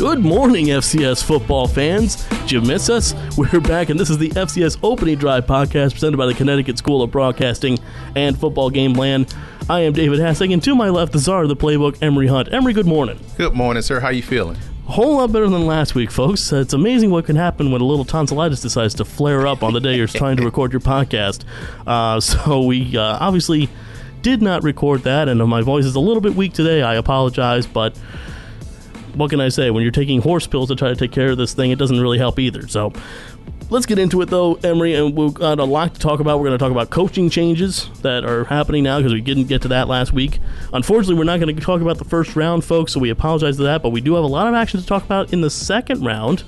Good morning, FCS football fans. Did you miss us? We're back, and this is the FCS Opening Drive podcast presented by the Connecticut School of Broadcasting and Football Game Plan. I am David Hassing, and to my left, the czar of the playbook, Emory Hunt. Emory, good morning. Good morning, sir. How are you feeling? Whole lot better than last week, folks. Uh, it's amazing what can happen when a little tonsillitis decides to flare up on the day you're trying to record your podcast. Uh, so we uh, obviously did not record that, and my voice is a little bit weak today. I apologize, but what can I say? When you're taking horse pills to try to take care of this thing, it doesn't really help either. So let's get into it, though, Emory, and we've got a lot to talk about. We're going to talk about coaching changes that are happening now because we didn't get to that last week. Unfortunately, we're not going to talk about the first round, folks, so we apologize for that, but we do have a lot of action to talk about in the second round.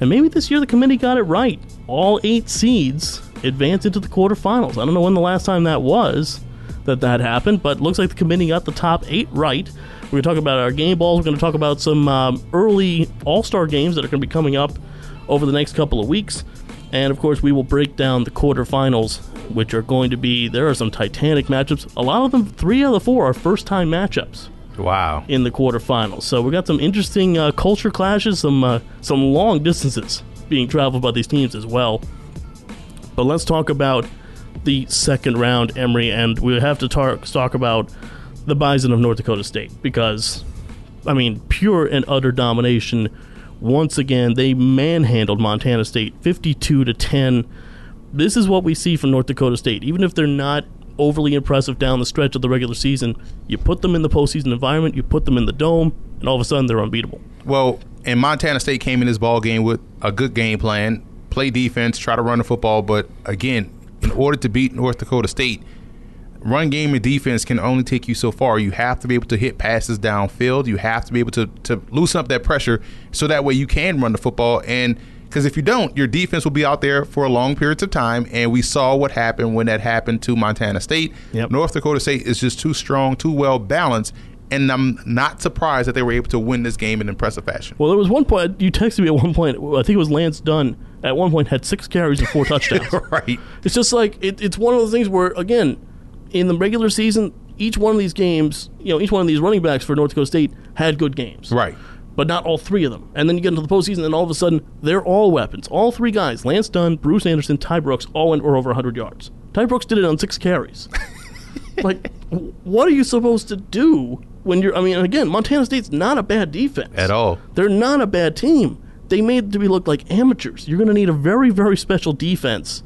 And maybe this year the committee got it right. All eight seeds advance into the quarterfinals. I don't know when the last time that was that that happened, but looks like the committee got the top eight right. We're going to talk about our game balls. We're going to talk about some um, early All Star games that are going to be coming up over the next couple of weeks. And of course, we will break down the quarterfinals, which are going to be there are some titanic matchups. A lot of them, three out of the four, are first time matchups. Wow. In the quarterfinals. So we got some interesting uh, culture clashes, some, uh, some long distances being traveled by these teams as well. But let's talk about the second round, Emory, and we have to talk, talk about the Bison of North Dakota State because, I mean, pure and utter domination. Once again, they manhandled Montana State 52 to 10. This is what we see from North Dakota State. Even if they're not overly impressive down the stretch of the regular season, you put them in the postseason environment, you put them in the dome, and all of a sudden they're unbeatable. Well, and Montana State came in this ball game with a good game plan, play defense, try to run the football, but again, in order to beat North Dakota State, run game and defense can only take you so far. You have to be able to hit passes downfield. You have to be able to, to loosen up that pressure so that way you can run the football. And because if you don't, your defense will be out there for a long periods of time. And we saw what happened when that happened to Montana State. Yep. North Dakota State is just too strong, too well balanced. And I'm not surprised that they were able to win this game in impressive fashion. Well, there was one point you texted me at one point. I think it was Lance Dunn. At one point, had six carries and four touchdowns. right. It's just like it, it's one of those things where again, in the regular season, each one of these games, you know, each one of these running backs for North Dakota State had good games. Right. But not all three of them. And then you get into the postseason, and all of a sudden, they're all weapons. All three guys, Lance Dunn, Bruce Anderson, Ty Brooks, all went over 100 yards. Ty Brooks did it on six carries. like, what are you supposed to do when you're. I mean, again, Montana State's not a bad defense. At all. They're not a bad team. They made to be look like amateurs. You're going to need a very, very special defense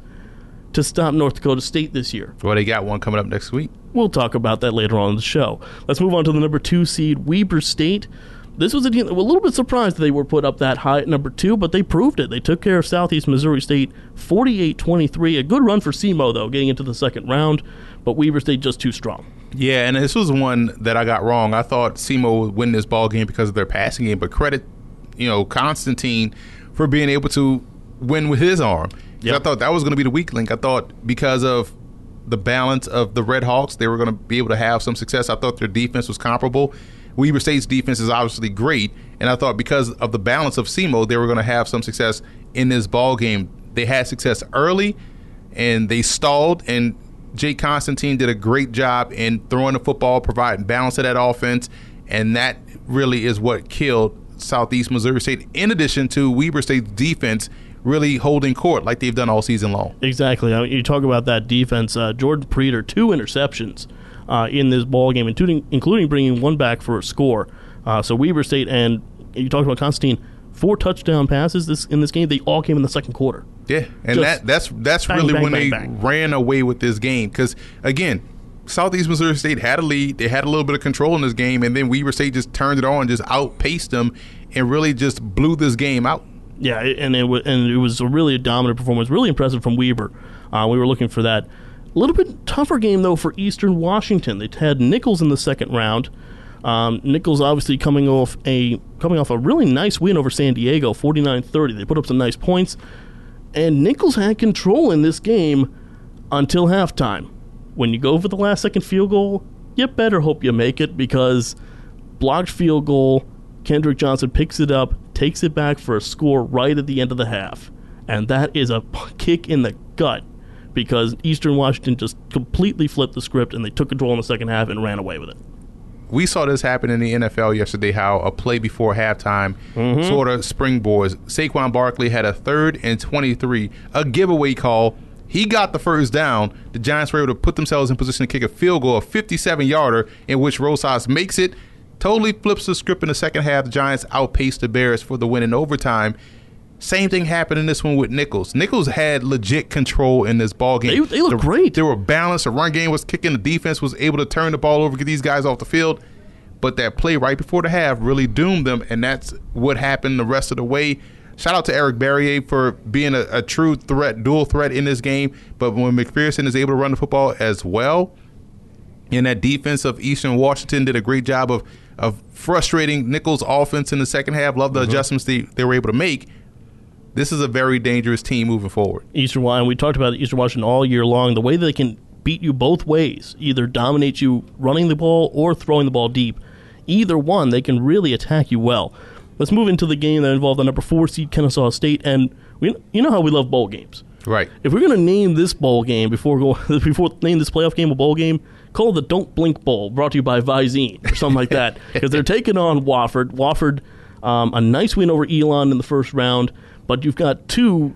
to stop North Dakota State this year. Well, they got one coming up next week. We'll talk about that later on in the show. Let's move on to the number two seed, Weber State. This was a team a little bit surprised that they were put up that high at number two, but they proved it. They took care of Southeast Missouri State 48 23. A good run for SEMO, though, getting into the second round, but Weber State just too strong. Yeah, and this was one that I got wrong. I thought SEMO would win this ball game because of their passing game, but credit, you know, Constantine for being able to win with his arm. Yep. I thought that was going to be the weak link. I thought because of the balance of the Red Hawks, they were going to be able to have some success. I thought their defense was comparable. Weber State's defense is obviously great, and I thought because of the balance of SEMO, they were going to have some success in this ball game. They had success early, and they stalled, and Jake Constantine did a great job in throwing the football, providing balance to that offense, and that really is what killed Southeast Missouri State. In addition to Weber State's defense really holding court like they've done all season long. Exactly. I mean, you talk about that defense. Uh, Jordan Preeter, two interceptions uh, in this ball game, including including bringing one back for a score. Uh, so Weber State and you talked about Constantine, four touchdown passes this in this game. They all came in the second quarter. Yeah, and that that's that's bang, really bang, when bang, they ran away with this game because again. Southeast Missouri State had a lead. They had a little bit of control in this game, and then Weber State just turned it on, just outpaced them, and really just blew this game out. Yeah, and it was and it was a really dominant performance, really impressive from Weber. Uh, we were looking for that. A little bit tougher game though for Eastern Washington. They had Nicholls in the second round. Um, Nicholls obviously coming off a coming off a really nice win over San Diego, 49-30. They put up some nice points, and Nicholls had control in this game until halftime. When you go for the last second field goal, you better hope you make it because blocked field goal Kendrick Johnson picks it up, takes it back for a score right at the end of the half. And that is a kick in the gut because Eastern Washington just completely flipped the script and they took control in the second half and ran away with it. we saw this happen in the NFL yesterday. How a play before halftime mm-hmm. sort of springboards. Saquon Barkley had a third and twenty-three, a giveaway call. He got the first down. The Giants were able to put themselves in position to kick a field goal, a 57-yarder, in which Rosas makes it. Totally flips the script in the second half. The Giants outpaced the Bears for the win in overtime. Same thing happened in this one with Nicholls. Nicholls had legit control in this ball game. They- they looked The- great. They were balanced. The run game was kicking. The defense was able to turn the ball over, get these guys off the field. But that play right before the half really doomed them, and that's what happened the rest of the way. Shout out to Eric Barriere for being a, a true threat, dual threat in this game. But when McPherson is able to run the football as well, and that defense of Eastern Washington did a great job of of frustrating Nicholls' offense in the second half. Love the mm-hmm. adjustments they, they were able to make. This is a very dangerous team moving forward. Eastern Washington, we talked about Eastern Washington all year long. The way they can beat you both ways, either dominate you running the ball or throwing the ball deep, either one, they can really attack you well. Let's move into the game that involved the number four seed Kennesaw State, and we, you know how we love bowl games. Right. If we're going to name this bowl game before go before name this playoff game a bowl game, call it the Don't Blink Bowl, brought to you by Visine or something like that, because they're taking on Wofford. Wofford, um, a nice win over Elon in the first round, but you've got two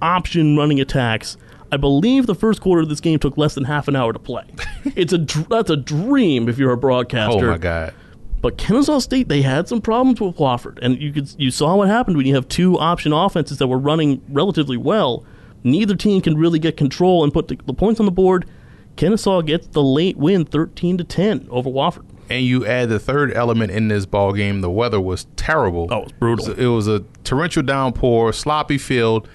option running attacks. I believe the first quarter of this game took less than half an hour to play. It's a dr- that's a dream if you're a broadcaster. Oh my God. But Kennesaw State, they had some problems with Wofford, and you could you saw what happened when you have two option offenses that were running relatively well. Neither team can really get control and put the, the points on the board. Kennesaw gets the late win, thirteen to ten over Wofford. and you add the third element in this ball game. The weather was terrible. Oh, it was brutal. So it was a torrential downpour, sloppy field,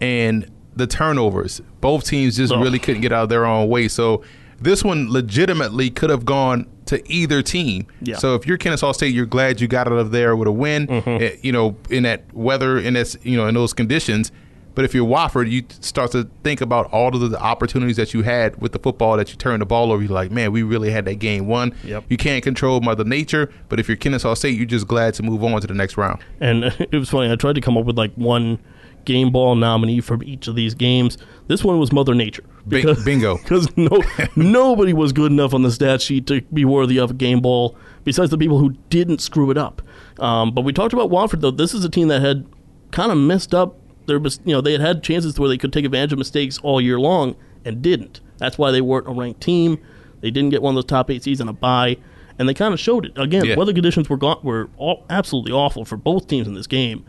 and the turnovers. Both teams just Ugh. really couldn't get out of their own way. So this one legitimately could have gone to either team. Yeah. So if you're Kennesaw State, you're glad you got out of there with a win. Mm-hmm. eh, You know, in that weather, in this, you know, in those conditions. But if you're Wofford, you start to think about all of the opportunities that you had with the football that you turned the ball over. You're like, man, we really had that game won. Yep. You can't control Mother Nature, but if you're Kennesaw State, you're just glad to move on to the next round. And it was funny. I tried to come up with like one game ball nominee from each of these games. This one was Mother Nature. Bing- bingo. Because no, nobody was good enough on the stat sheet to be worthy of a game ball besides the people who didn't screw it up. Um, but we talked about Wofford, though. This is a team that had kind of messed up. Their, you know, they had had chances where they could take advantage of mistakes all year long and didn't. That's why they weren't a ranked team. They didn't get one of those top eight seeds on a bye, and they kind of showed it. Again, Yeah. weather conditions were gone, were all, absolutely awful for both teams in this game,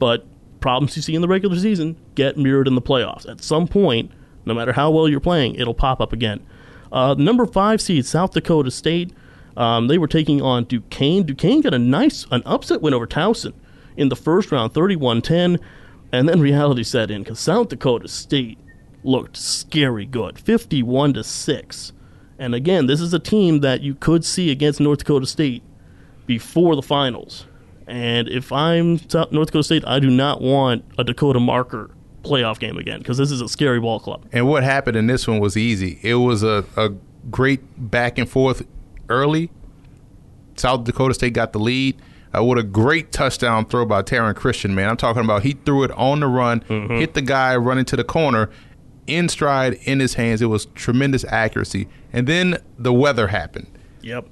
but problems you see in the regular season get mirrored in the playoffs. At some point, no matter how well you're playing, it'll pop up again. Uh, number five seed South Dakota State, um, they were taking on Duquesne. Duquesne got a nice an upset win over Towson in the first round, 31-10, and then reality set in because South Dakota State looked scary good, 51 to six. And again, this is a team that you could see against North Dakota State before the finals. And if I'm North Dakota State, I do not want a Dakota marker playoff game again because this is a scary ball club. And what happened in this one was easy. It was a, a great back and forth early. South Dakota State got the lead. Uh, with a great touchdown throw by Taryn Christian, man. I'm talking about he threw it on the run, hit the guy running to the corner, in stride, in his hands. It was tremendous accuracy. And then the weather happened. Yep.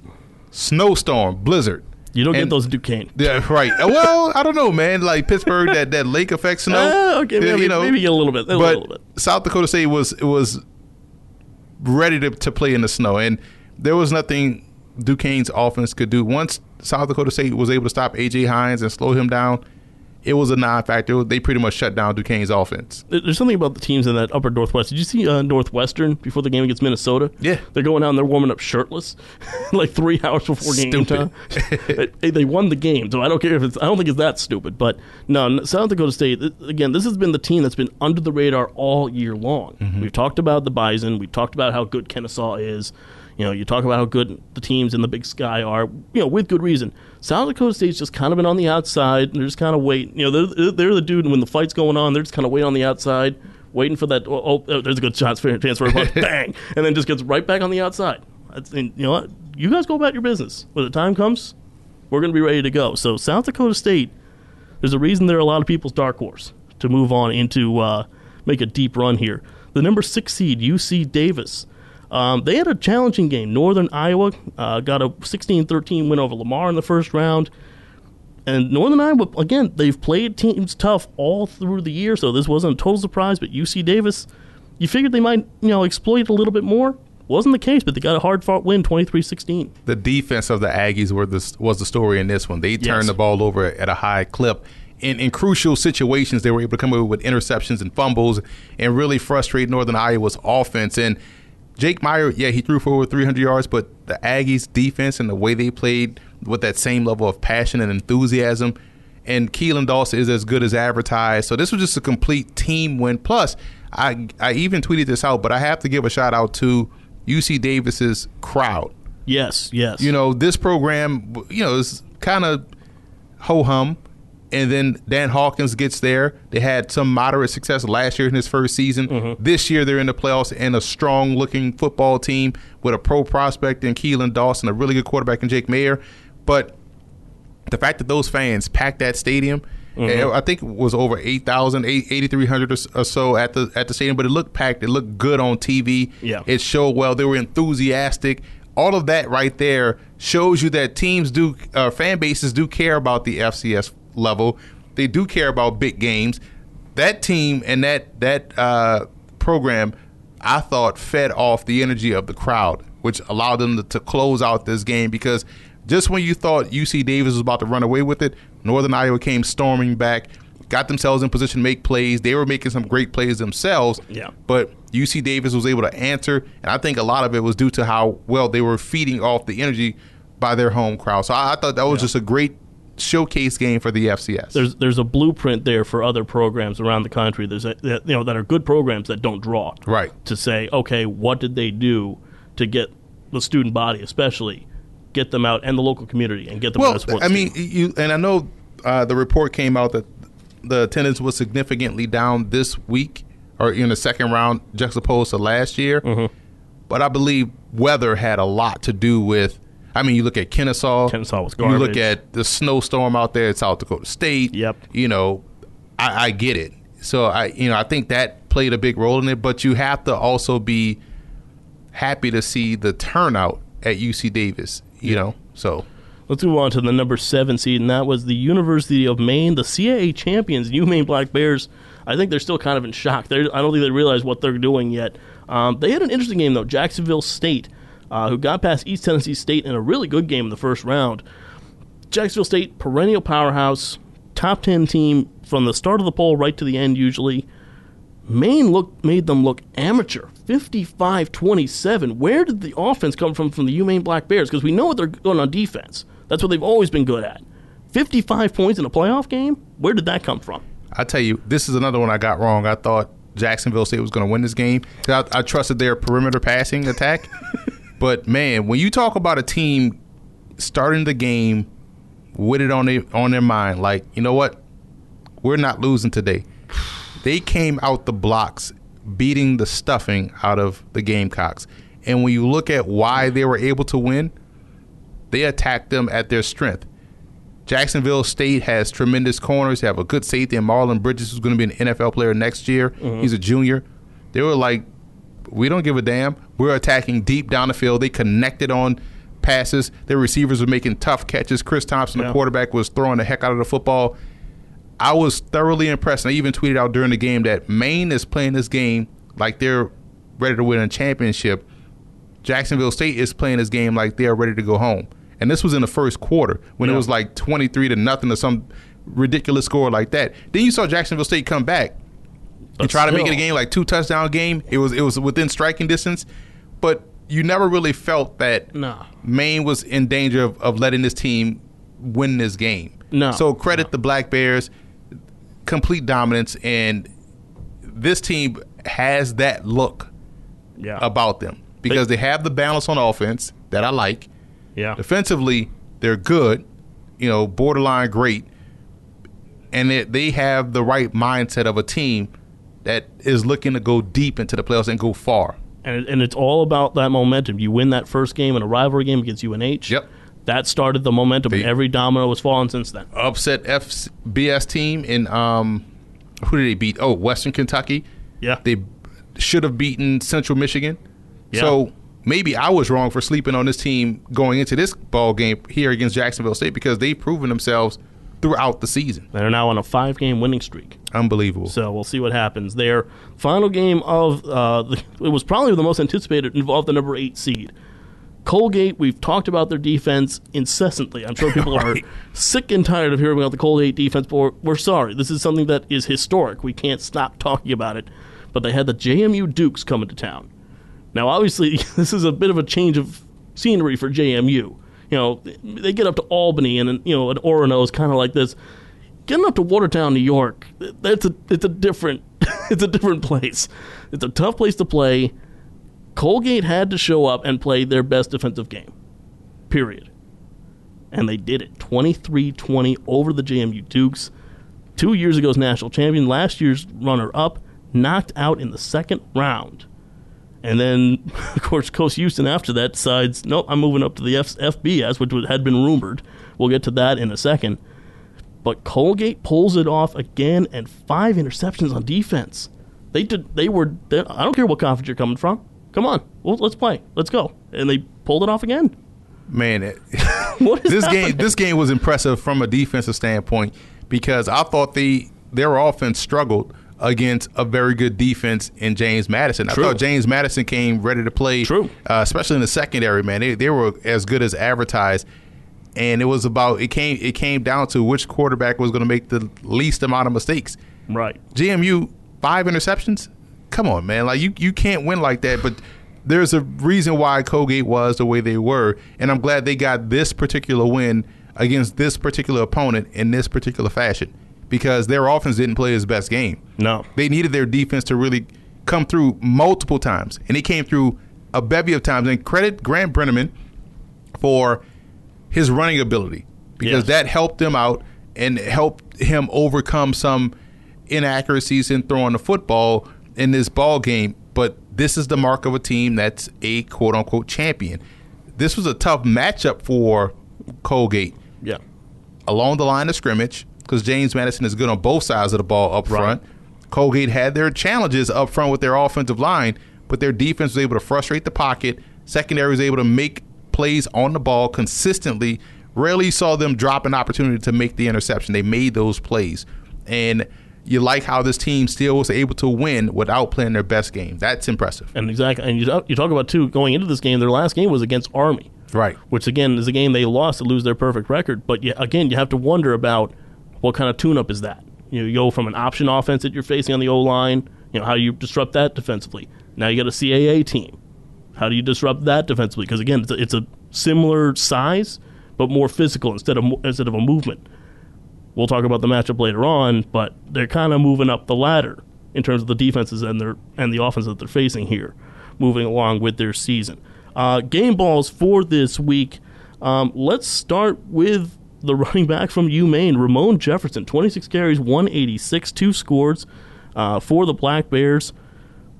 Snowstorm, blizzard. You don't get those Duquesne. Yeah, right. Uh, Well, I don't know, man. Like Pittsburgh, that, that lake effect snow. Uh, okay, maybe, maybe a little bit. A but little bit. South Dakota State was was ready to, to play in the snow, and there was nothing Duquesne's offense could do. Once South Dakota State was able to stop AJ Hines and slow him down, it was a non-factor. They pretty much shut down Duquesne's offense. There's something about the teams in that upper Northwest. Did you see uh, Northwestern before the game against Minnesota? Yeah. They're going out and they're warming up shirtless, like three hours before game time. they, they won the game, so I don't care if it's. I don't think it's that stupid. But no, South Dakota State. Again, this has been the team that's been under the radar all year long. We've talked about the Bison. We've talked about how good Kennesaw is. You know, you talk about how good the teams in the Big Sky are. You know, with good reason. South Dakota State's just kind of been on the outside. And they're just kind of waiting. You know, they're, they're the dude when the fight's going on. They're just kind of waiting on the outside, waiting for that. Oh, oh there's a good shot transfer, bang, and then just gets right back on the outside. And you know what? You guys go about your business. When the time comes, we're going to be ready to go. So South Dakota State, there's a reason they're a lot of people's dark horse to move on into uh, make a deep run here. The number six seed UC Davis. Um, they had a challenging game. Northern Iowa uh, got a 16-13 win over Lamar in the first round. And Northern Iowa, again, they've played teams tough all through the year, so this wasn't a total surprise. But UC Davis, you figured they might, you know, exploit it a little bit more. Wasn't the case, but they got a hard fought win, 23-16. The defense of the Aggies were the, was the story in this one. They turned Yes. the ball over at a high clip. In, in crucial situations, they were able to come up with interceptions and fumbles and really frustrate Northern Iowa's offense. And Jake Maier, yeah, he threw for over 300 yards, but the Aggies' defense and the way they played with that same level of passion and enthusiasm, and Keelan Dawson is as good as advertised. So this was just a complete team win. Plus, I I even tweeted this out, but I have to give a shout out to UC Davis's crowd. Yes, yes. You know, this program, you know, is kind of ho hum. And then Dan Hawkins gets there. They had some moderate success last year in his first season. This year, they're in the playoffs and a strong looking football team with a pro prospect in Keelan Dawson, a really good quarterback in Jake Maier. But the fact that those fans packed that stadium, eh, I think it was over 8,000, 8,300 or or so at the at the stadium, but it looked packed. It looked good on TV. Yeah. It showed well. They were enthusiastic. All of that right there shows you that teams do, uh, fan bases do care about the FCS level. They do care about big games. That team and that that uh, program, I thought, fed off the energy of the crowd, which allowed them to, to close out this game because just when you thought UC Davis was about to run away with it, Northern Iowa came storming back, got themselves in position to make plays. They were making some great plays themselves. Yeah. But UC Davis was able to answer, and I think a lot of it was due to how well they were feeding off the energy by their home crowd. So I, I thought that was just a great showcase game for the FCS. there's there's a blueprint there for other programs around the country. There's a, that, you know that are good programs that don't draw Right. to say okay, what did they do to get the student body, especially get them out and the local community and get them well, out of sports. I mean, team. you and I know uh, the report came out that the attendance was significantly down this week or in the second round juxtaposed to last year. Mm-hmm. But I believe weather had a lot to do with. I mean, you look at Kennesaw. Kennesaw was garbage. You look at the snowstorm out there at South Dakota State. Yep. You know, I, I get it. So I, you know, I think that played a big role in it. But you have to also be happy to see the turnout at UC Davis. You know, so Let's move on to the number seven seed, and that was the University of Maine, the CAA champions, UMaine Black Bears. I think they're still kind of in shock. They're, I don't think they realize what they're doing yet. Um, they had an interesting game though. Jacksonville State, uh, who got past East Tennessee State in a really good game in the first round. Jacksonville State, perennial powerhouse, top ten team from the start of the poll right to the end usually. Maine looked made them look amateur. 55-27. Where did the offense come from from the UMaine Black Bears? Because we know what they're good on defense. That's what they've always been good at. 55 points in a playoff game? Where did that come from? I tell you, this is another one I got wrong. I thought Jacksonville State was going to win this game. I, I trusted their perimeter passing attack, but man, when you talk about a team starting the game with it on their on their mind, like you know what, we're not losing today. They came out the blocks, beating the stuffing out of the Gamecocks, and when you look at why they were able to win, they attacked them at their strength. Jacksonville State has tremendous corners. They have a good safety, and Marlon Bridges, is going to be an NFL player next year. Mm-hmm. He's a junior. They were like, we don't give a damn. We're attacking deep down the field. They connected on passes. Their receivers were making tough catches. Chris Thompson, Yeah. the quarterback, was throwing the heck out of the football. I was thoroughly impressed. And I even tweeted out during the game that Maine is playing this game like they're ready to win a championship. Jacksonville State is playing this game like they're ready to go home. And this was in the first quarter when it was like 23 to nothing or some ridiculous score like that. Then you saw Jacksonville State come back But try to make it a game like two touchdown game. It was it was within striking distance, but you never really felt that Nah. Maine was in danger of, of letting this team win this game. No. So credit the Black Bears, complete dominance, and this team has that look Yeah. about them because they have the balance on offense that I like. yeah. Defensively, they're good, you know, borderline great, and they, they have the right mindset of a team that is looking to go deep into the playoffs and go far. and, and it's all about that momentum. You win that first game in a rivalry game against UNH. Yep. That started the momentum, and They- every domino has fallen since then. Upset FBS team in um, who did they beat? Oh, Western Kentucky. Yeah. They should have beaten Central Michigan. Yeah. So maybe I was wrong for sleeping on this team going into this ball game here against Jacksonville State because they've proven themselves throughout the season. They're now on a five game winning streak. Unbelievable. So we'll see what happens. Their final game of uh, the, it was probably the most anticipated involved the number eight seed. Colgate, we've talked about their defense incessantly. I'm sure people Right. are sick and tired of hearing about the Colgate defense, but we're, we're sorry. This is something that is historic. We can't stop talking about it. But they had the JMU Dukes coming to town. Now, obviously, this is a bit of a change of scenery for JMU. You know, they get up to Albany, and you know, and Orono is kind of like this. Getting up to Watertown, New York, that's a it's a different it's a different place. It's a tough place to play. Colgate had to show up and play their best defensive game. Period. And they did it. 23-20 over the JMU Dukes. 2 years ago's national champion, last year's runner up, knocked out in the second round. And then, of course, Coach Houston after that decides, nope, I'm moving up to the F- FBS, which had been rumored. We'll get to that in a second. But Colgate pulls it off again, and five interceptions on defense. They did. They were. They, I don't care what conference you're coming from. Come on, well, let's play. Let's go. And they pulled it off again. Man, it, What is this happening? game this game was impressive from a defensive standpoint because I thought the their offense struggled against a very good defense in James Madison. True. I thought James Madison came ready to play. True. uh, especially in the secondary. Man, they, they were as good as advertised. And it was about it came it came down to which quarterback was going to make the least amount of mistakes. Right. JMU five interceptions. Come on, man! Like you, you can't win like that. But there's a reason why Colgate was the way they were, and I'm glad they got this particular win against this particular opponent in this particular fashion because their offense didn't play his best game. No. They needed their defense to really come through multiple times, and they came through a bevy of times. And credit Grant Breneman for his running ability because Yes. that helped him out and helped him overcome some inaccuracies in throwing the football in this ball game. But this is the mark of a team that's a quote unquote champion. This was a tough matchup for Colgate Yeah. along the line of scrimmage because James Madison is good on both sides of the ball up Right. front. Colgate had their challenges up front with their offensive line, but their defense was able to frustrate the pocket. Secondary was able to make plays on the ball consistently. Rarely saw them drop an opportunity to make the interception. They made those plays. And you like how this team still was able to win without playing their best game. That's impressive. And exactly. And you talk, you talk about too going into this game. Their last game was against Army. Right. which again is a game they lost to lose their perfect record. But yeah, again, you have to wonder about what kind of tune-up is that. You, know, you go from an option offense that you're facing on the O line. You know how you disrupt that defensively. Now you got a CAA team. How do you disrupt that defensively? Because again, it's a, it's a similar size but more physical instead of instead of a movement. We'll talk about the matchup later on, but they're kind of moving up the ladder in terms of the defenses and their and the offense that they're facing here, moving along with their season. Uh, game balls for this week. Um, let's start with the running back from UMaine, Ramon Jefferson, 26 carries, 186, two scores uh, for the Black Bears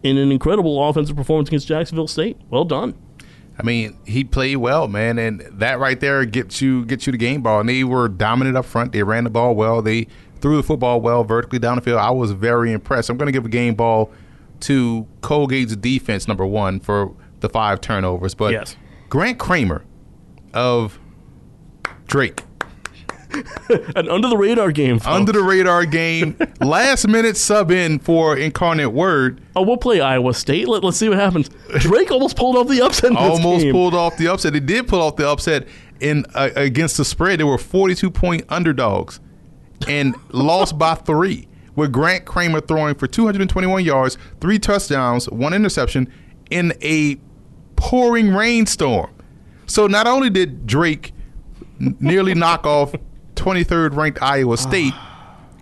in an incredible offensive performance against Jacksonville State. Well done. I mean, he played well, man, and that right there gets you gets you the game ball. And they were dominant up front. They ran the ball well. They threw the football well vertically down the field. I was very impressed. I'm going to give a game ball to Colgate's defense, number one, for the five turnovers. But Yes. Grant Kramer of Drake, An under the radar game. folks. under the radar game, last minute sub in for Incarnate Word. Oh, we'll play Iowa State. Let, let's see what happens. Drake almost pulled off the upset. Almost game. pulled off the upset. They did pull off the upset in uh, against the spread. They were 42 point underdogs and lost by three. With Grant Kramer throwing for 221 yards, three touchdowns, one interception in a pouring rainstorm. So not only did Drake nearly knock off 23rd ranked Iowa State,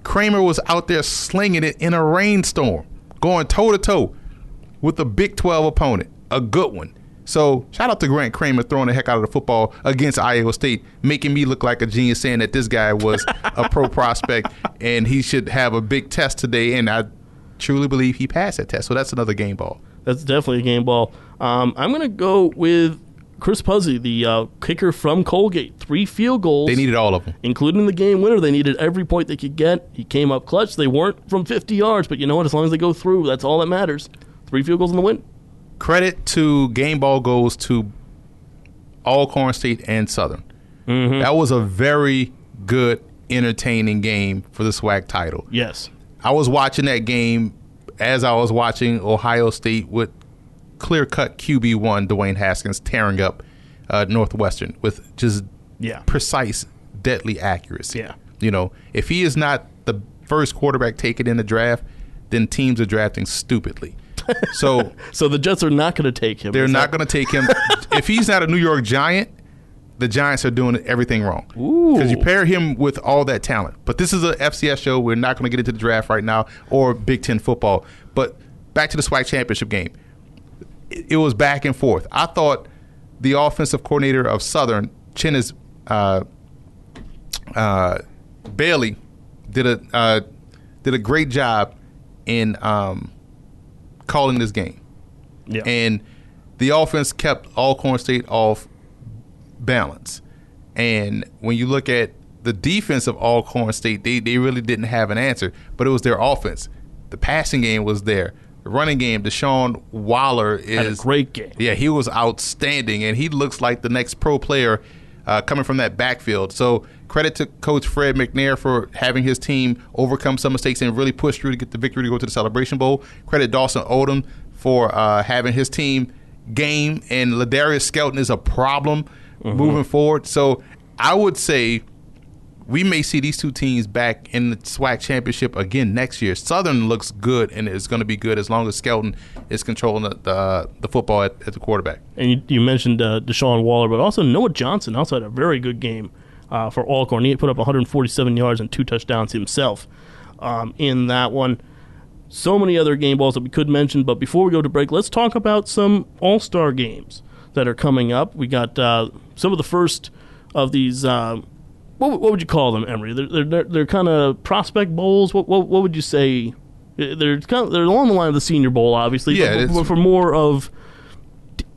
Kramer was out there slinging it in a rainstorm, going toe to toe with a Big 12 opponent, a good one. So shout out to Grant Kramer throwing the heck out of the football against Iowa State, making me look like a genius, saying that this guy was a pro prospect and he should have a big test today. And I truly believe he passed that test. So that's another game ball. That's definitely a game ball. Um, I'm going to go with Chris Puzzi, the uh, kicker from Colgate, three field goals. They needed all of them. including the game winner. They needed every point they could get. He came up clutch. They weren't from 50 yards, but you know what? As long as they go through, that's all that matters. Three field goals in the win. Credit to game ball goes to Alcorn State and Southern. Mm-hmm. That was a very good, entertaining game for the SWAC title. Yes. I was watching that game as I was watching Ohio State with clear cut QB one Dwayne Haskins tearing up uh, Northwestern with just Yeah. precise, deadly accuracy. Yeah. You know, if he is not the first quarterback taken in the draft, then teams are drafting stupidly. So So the Jets are not going to take him. they're not that- going to take him. if he's not a New York Giant, the Giants are doing everything wrong. Because you pair him with all that talent. But this is a FCS show. We're not going to get into the draft right now or Big Ten football. But back to the SWAC championship game. It, was back and forth. I thought the offensive coordinator of Southern, Chennis uh, uh, Bailey, did a uh, did a great job in um, calling this game Yeah. and the offense kept Alcorn State off balance. And when you look at the defense of Alcorn State, they, they really didn't have an answer, but it was their offense. The passing game was there. Running game, Deshaun Waller Had a is great game. yeah, he was outstanding, and he looks like the next pro player uh, coming from that backfield. So credit to Coach Fred McNair for having his team overcome some mistakes and really push through to get the victory to go to the Celebration Bowl. Credit Dawson Odums for uh, having his team game, and Ladarius Skelton is a problem moving forward. So I would say we may see these two teams back in the SWAC championship again next year. Southern looks good and is going to be good as long as Skelton is controlling the the, the football at, at the quarterback. And you, you mentioned uh, Deshaun Waller, but also Noah Johnson also had a very good game uh, for Alcorn. He put up 147 yards and two touchdowns himself um, in that one. So many other game balls that we could mention, but before we go to break, let's talk about some All Star games that are coming up. We got uh, some of the first of these. Uh, what, what would you call them, Emory? They're they're, they're, they're kind of prospect bowls. What, what what would you say? They're kind of, they're along the line of the Senior Bowl, obviously. Yeah, but, for more of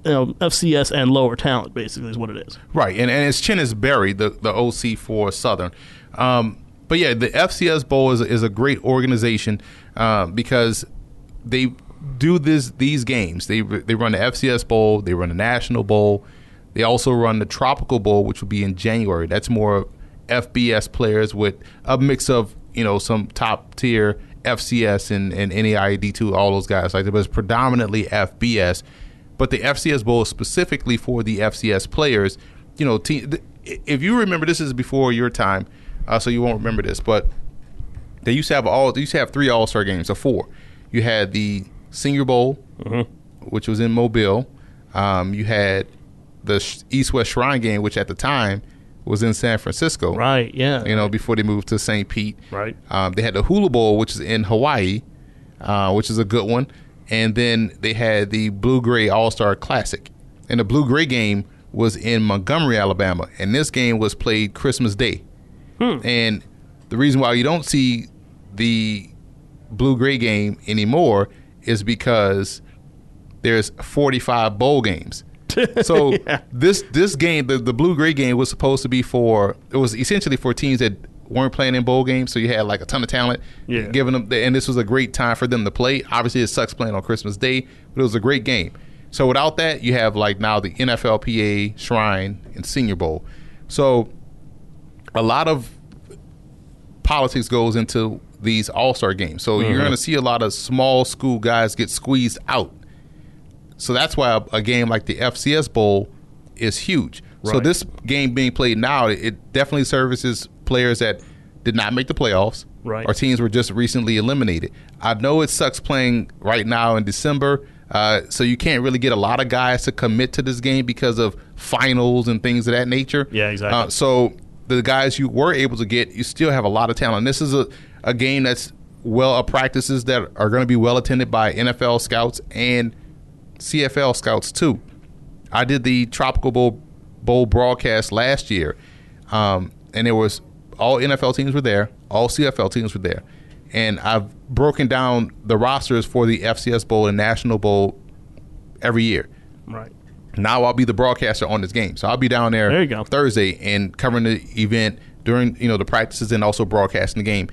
you know, FCS and lower talent, basically, is what it is. Right, and, and it's Chennis Berry, the, the OC for Southern. Um, but yeah, the FCS Bowl is, is a great organization uh, because they do this these games. They they run the FCS Bowl, they run the National Bowl, they also run the Tropical Bowl, which will be in January. That's more FBS players with a mix of you know some top tier FCS and, and NAIA D2, all those guys like that, but it's predominantly FBS. But the FCS Bowl is specifically for the FCS players. You know, te- th- if you remember, this is before your time, uh, so you won't remember this. But they used to have all. They used to have three All Star games, or four. You had the Senior Bowl, which was in Mobile. Um, you had the East West Shrine game, which at the time was in San Francisco. Right, yeah. You know, before they moved to St. Pete. Right. Um, they had the Hula Bowl, which is in Hawaii, uh, which is a good one. And then they had the Blue Gray All Star Classic. And the Blue Gray game was in Montgomery, Alabama. And this game was played Christmas Day. And the reason why you don't see the Blue Gray game anymore is because there's 45 bowl games. So this this game, the, the blue gray game, was supposed to be for it was essentially for teams that weren't playing in bowl games. So you had like a ton of talent, Yeah. giving them, and this was a great time for them to play. Obviously, it sucks playing on Christmas Day, but it was a great game. So without that, you have like now the NFLPA Shrine and Senior Bowl. So a lot of politics goes into these All Star games. So you're mm-hmm. going to see a lot of small school guys get squeezed out. So that's why a, a game like the FCS Bowl is huge. So this game being played now, it definitely services players that did not make the playoffs, Right. or teams were just recently eliminated. I know it sucks playing right now in December, uh, so you can't really get a lot of guys to commit to this game because of finals and things of that nature. Yeah, exactly. Uh, so the guys you were able to get, you still have a lot of talent. This is a, a game that's well of practices that are going to be well attended by NFL scouts and CFL scouts too. I did the Tropical Bowl, Bowl broadcast last year, um, and it was all NFL teams were there, all CFL teams were there, and I've broken down the rosters for the FCS Bowl and National Bowl every year. Right. Now I'll be the broadcaster on this game. So I'll be down there, There. Thursday and covering the event during you know the practices and also broadcasting the game.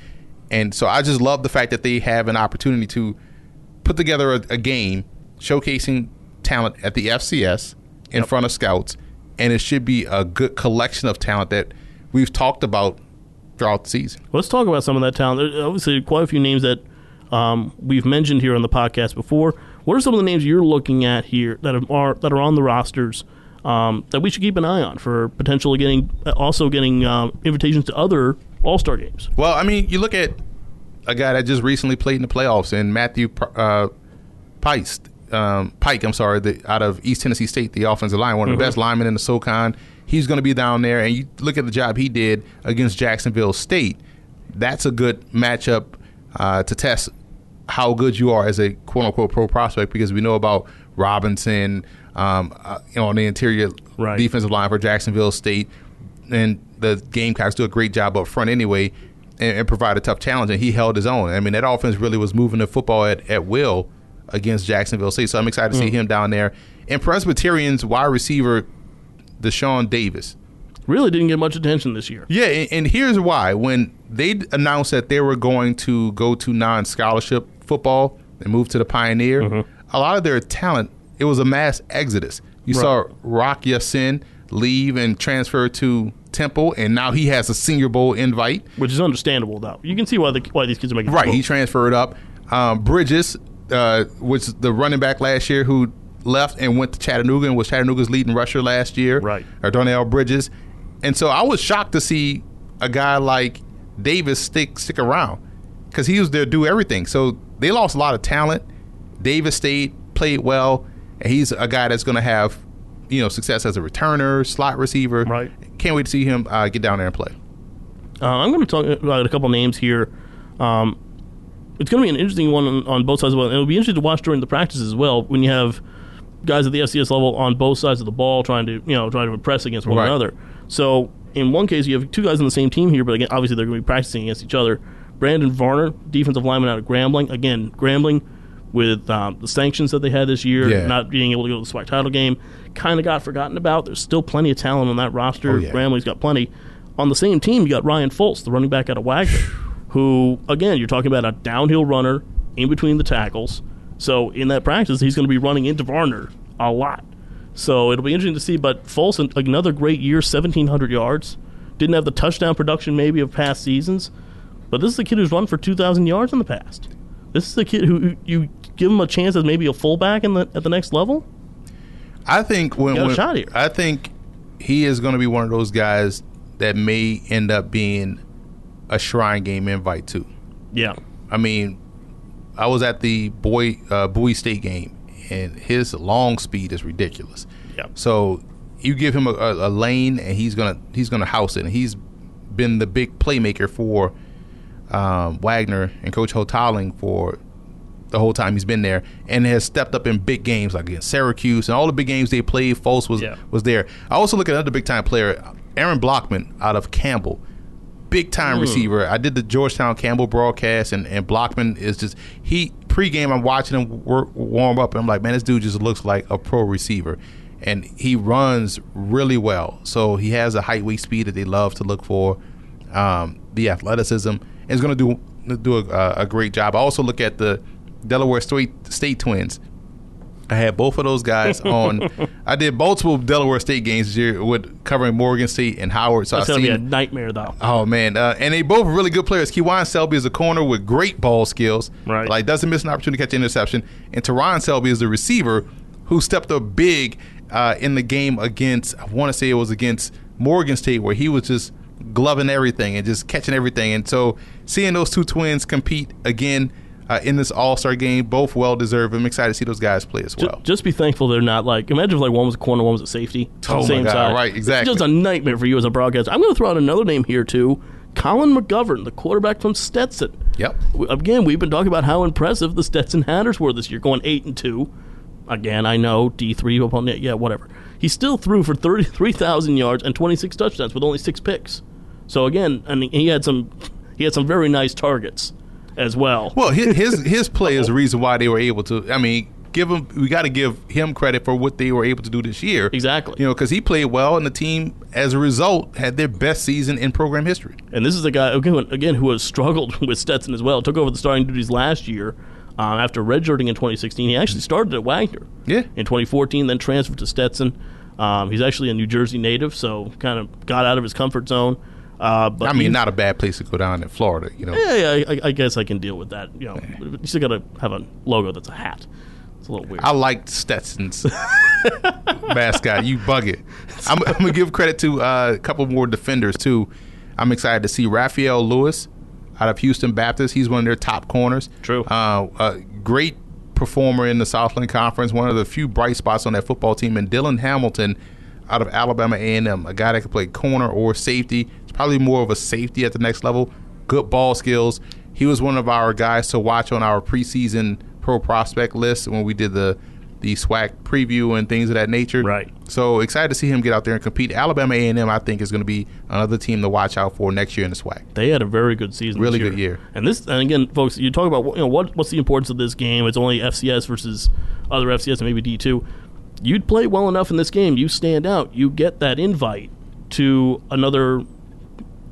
And so I just love the fact that they have an opportunity to put together a, a game showcasing talent at the FCS in Yep. front of scouts, and it should be a good collection of talent that we've talked about throughout the season. Let's talk about some of that talent. There's obviously quite a few names that um, we've mentioned here on the podcast before. What are some of the names you're looking at here that are that are on the rosters um, that we should keep an eye on for potentially getting also getting um, invitations to other All Star games? Well, I mean, you look at a guy that just recently played in the playoffs, and Matthew uh, Pike, um, Pike, I'm sorry, the, out of East Tennessee State, the offensive line, one of the best linemen in the SoCon. He's going to be down there, and you look at the job he did against Jacksonville State. That's a good matchup uh, to test how good you are as a quote unquote pro prospect because we know about Robinson, um, uh, you know, on the interior Right. defensive line for Jacksonville State, and the Gamecocks do a great job up front anyway, and, and provide a tough challenge. And he held his own. I mean, that offense really was moving the football at, at will against Jacksonville State. So I'm excited to see him down there. And Presbyterian's wide receiver, Deshaun Davis. Really didn't get much attention this year. Yeah, and, and here's why. When they announced that they were going to go to non-scholarship football and move to the Pioneer, a lot of their talent it was a mass exodus. You saw Rock Ya-Sin leave and transfer to Temple, and now he has a Senior Bowl invite. which is understandable though. You can see why the why these kids are making Right, he transferred up. Um, Bridges, uh, which is the running back last year, who left and went to Chattanooga and was Chattanooga's leading rusher last year. Right. Or Darnell Bridges, and so I was shocked to see a guy like Davis stick stick around because he was there to do everything. So they lost a lot of talent. Davis stayed, played well, and he's a guy that's going to have you know success as a returner, slot receiver. Right. Can't wait to see him uh, get down there and play. Uh, I'm going to talk about a couple names here. Um, it's going to be an interesting one on, on both sides of the ball. It'll be interesting to watch during the practice as well when you have guys at the FCS level on both sides of the ball trying to you know trying to impress against one Right. another. So in one case you have two guys on the same team here, but again obviously they're going to be practicing against each other. Brandon Varner, defensive lineman out of Grambling, again Grambling with um, the sanctions that they had this year, Yeah. not being able to go to the SWAC title game, kind of got forgotten about. There's still plenty of talent on that roster. Oh, yeah. Grambling's got plenty. On the same team, you got Ryan Fultz, the running back out of Wagner, who, again, you're talking about a downhill runner in between the tackles. So in that practice, he's going to be running into Varner a lot. So it'll be interesting to see. But an- another great year, 1,700 yards. Didn't have the touchdown production maybe of past seasons, but this is the kid who's run for 2,000 yards in the past. This is the kid who you give him a chance as maybe a fullback in the, at the next level. I think when, when- shot here. I think he is going to be one of those guys that may end up being a Shrine Game invite too. Yeah. I mean, I was at the Boy uh, Bowie State game, and his long speed is ridiculous. Yeah. So you give him a, a, a lane, and he's gonna he's gonna house it. And he's been the big playmaker for um, Wagner and Coach Houghtaling for the whole time he's been there, and has stepped up in big games like against Syracuse and all the big games they played. Fultz was Yeah. was there. I also look at another big time player, Aaron Blockman out of Campbell. Big time receiver. I did the Georgetown Campbell broadcast, and, and Blockman is just he pregame. I'm watching him work, warm up, and I'm like, man, this dude just looks like a pro receiver, and he runs really well. So he has a height, weight, speed that they love to look for. Um, the athleticism is going to do do a, a great job. I also look at the Delaware State, State Twins. I had both of those guys on. I did multiple Delaware State games this year with covering Morgan State and Howard. So That's I to be a nightmare, though. Oh man, uh, and they both are really good players. Kewan Selby is a corner with great ball skills. Right. Like doesn't miss an opportunity to catch an interception. And Teron Selby is the receiver who stepped up big uh, in the game against. I want to say it was against Morgan State where he was just gloving everything and just catching everything. And so seeing those two twins compete again. Uh, in this All Star game, both well deserved. I'm excited to see those guys play as well. Just be thankful they're not like. Imagine if like one was a corner, one was a safety. Oh my God, side. right, exactly. It's just a nightmare for you as a broadcaster. I'm going to throw out another name here too. Colin McGovern, the quarterback from Stetson. Yep. Again, we've been talking about how impressive the Stetson Hatters were this year, going eight and two. Again, I know D three upon. Yeah, whatever. He still threw for thirty three thousand yards and twenty six touchdowns with only six picks. So again, and he had some he had some very nice targets as well. Well, his his, his play is the reason why they were able to. I mean, give him we got to give him credit for what they were able to do this year. Exactly. You know, because he played well, and the team, as a result, had their best season in program history. And this is a guy again, again who has struggled with Stetson as well. Took over the starting duties last year. Um, after redshirting in 2016, he actually started at Wagner. Yeah. In 2014, then transferred to Stetson. Um, he's actually a New Jersey native, so kind of got out of his comfort zone. Uh, but I mean, not a bad place to go down in Florida. You know, Yeah, yeah I, I guess I can deal with that. You know, you still got to have a logo that's a hat. It's a little weird. I liked Stetson's mascot. You bug it. I'm, I'm gonna give credit to uh, a couple more defenders too. I'm excited to see Raphael Lewis out of Houston Baptist. He's one of their top corners. True. Uh, a great performer in the Southland Conference. One of the few bright spots on that football team. And Dylan Hamilton out of Alabama A&M, a guy that can play corner or safety. Probably more of a safety at the next level. Good ball skills. He was one of our guys to watch on our preseason pro prospect list when we did the the SWAC preview and things of that nature. Right. So excited to see him get out there and compete. Alabama A&M, I think, is going to be another team to watch out for next year in the SWAC. They had a very good season. Really this good year. And this, and again, folks, you talk about you know what what's the importance of this game? It's only FCS versus other FCS and maybe D two. You'd play well enough in this game, you stand out, you get that invite to another,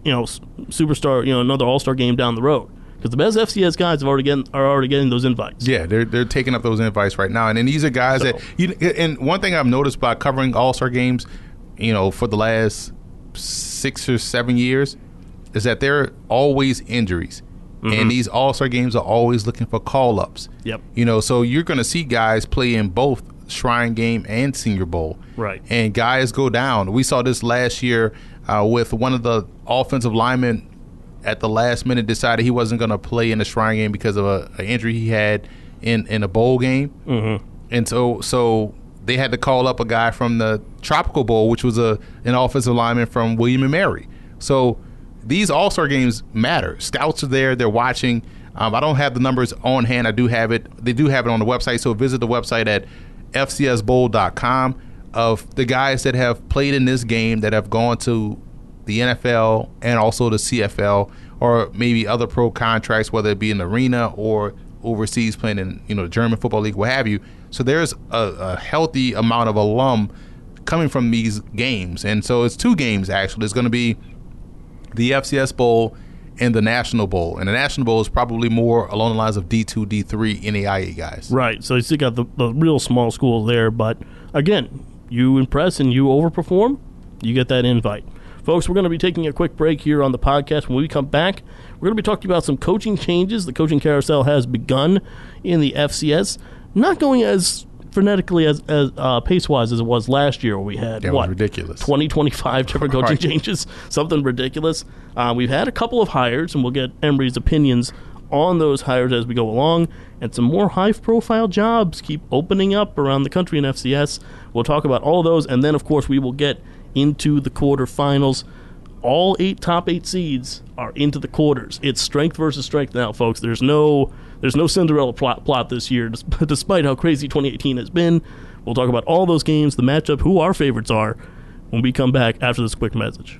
you know, superstar, you know, another All Star game down the road. Because the best FCS guys have already getting, are already getting those invites. Yeah, they're they're taking up those invites right now, and then these are guys So- that you. And one thing I've noticed by covering All Star games, you know, for the last six or seven years, is that there are always injuries, and mm-hmm. these All Star games are always looking for call ups. Yep. You know, so you're going to see guys play in both Shrine Game and Senior Bowl. Right. And guys go down. We saw this last year uh, with one of the offensive linemen at the last minute decided he wasn't going to play in the Shrine Game because of a, an injury he had in in a bowl game. Mm-hmm. And so so they had to call up a guy from the Tropical Bowl, which was a an offensive lineman from William and Mary. So these All Star games matter. Scouts are there; they're watching. Um, I don't have the numbers on hand. I do have it. They do have it on the website. So visit the website at fcsbowl.com of the guys that have played in this game that have gone to the NFL and also the CFL or maybe other pro contracts, whether it be in the arena or overseas playing in you know the German football league, what have you. So there's a, a healthy amount of alum coming from these games, and so it's two games actually. It's going to be the FCS Bowl and the National Bowl, and the National Bowl is probably more along the lines of D two, D three, NAIA guys. Right. So you still got the, the real small schools there, but again, you impress and you overperform, you get that invite. Folks, we're going to be taking a quick break here on the podcast. When we come back, we're going to be talking about some coaching changes. The coaching carousel has begun in the FCS, not going as frenetically as, as uh, pace wise as it was last year, where we had That what ridiculous. 20, 25 different coaching Right. changes, something ridiculous. Uh, we've had a couple of hires, and we'll get Emory's opinions on those hires as we go along. And some more high profile jobs keep opening up around the country in FCS. We'll talk about all those, and then, of course, we will get into the quarterfinals. All eight top eight seeds are into the quarters. It's strength versus strength now, folks. There's no there's no Cinderella plot, plot this year, despite how crazy 2018 has been. We'll talk about all those games, the matchup, who our favorites are, when we come back after this quick message.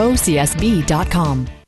gocsb.com.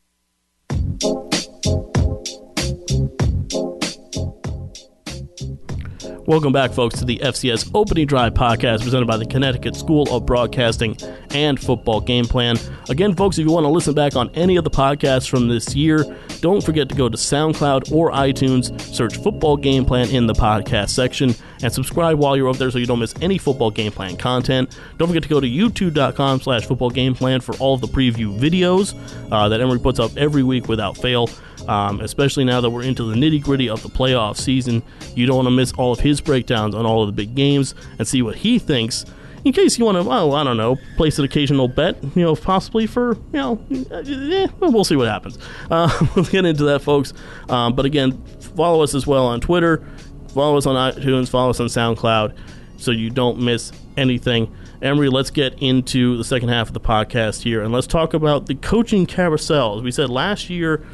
Welcome back, folks, to the FCS Opening Drive podcast presented by the Connecticut School of Broadcasting and Football Game Plan. Again, folks, if you want to listen back on any of the podcasts from this year, don't forget to go to SoundCloud or iTunes, search Football Game Plan in the podcast section, and subscribe while you're up there so you don't miss any football game plan content. Don't forget to go to youtube.com slash football game plan for all of the preview videos uh, that Emory puts up every week without fail. Um, especially now that we're into the nitty gritty of the playoff season, you don't want to miss all of his breakdowns on all of the big games and see what he thinks in case you want to, well, I don't know, place an occasional bet, you know, possibly for, you know, eh, we'll see what happens. Uh, we'll get into that, folks. Um, but again, follow us as well on Twitter, follow us on iTunes, follow us on SoundCloud, so you don't miss anything. Emory, let's get into the second half of the podcast here, and let's talk about the coaching carousel. As we said last year,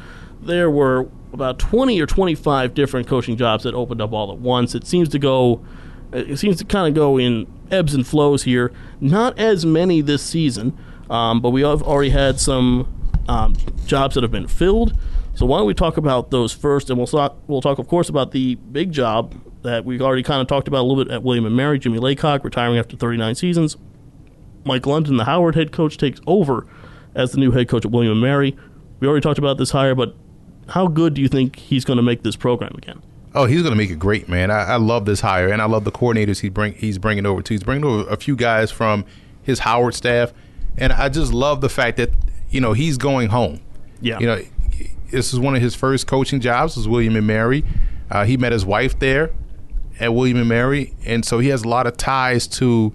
there were about 20 or 25 different coaching jobs that opened up all at once. It seems to go it seems to kind of go in ebbs and flows here. Not as many this season, um, but we have already had some um, jobs that have been filled. So why don't we talk about those first, and we'll talk. We'll talk, of course, about the big job that we've already kind of talked about a little bit at William and Mary. Jimmy Laycock retiring after 39 seasons. Mike London, the Howard head coach, takes over as the new head coach at William and Mary. We already talked about this hire, but how good do you think he's going to make this program again? Oh, he's going to make it great, man. I, I, love this hire, and I love the coordinators he bring he's bringing over too. He's bringing over a few guys from his Howard staff, and I just love the fact that you know he's going home. Yeah, you know, this is one of his first coaching jobs. Was William and Mary. Uh, he met his wife there at William and Mary, and so he has a lot of ties to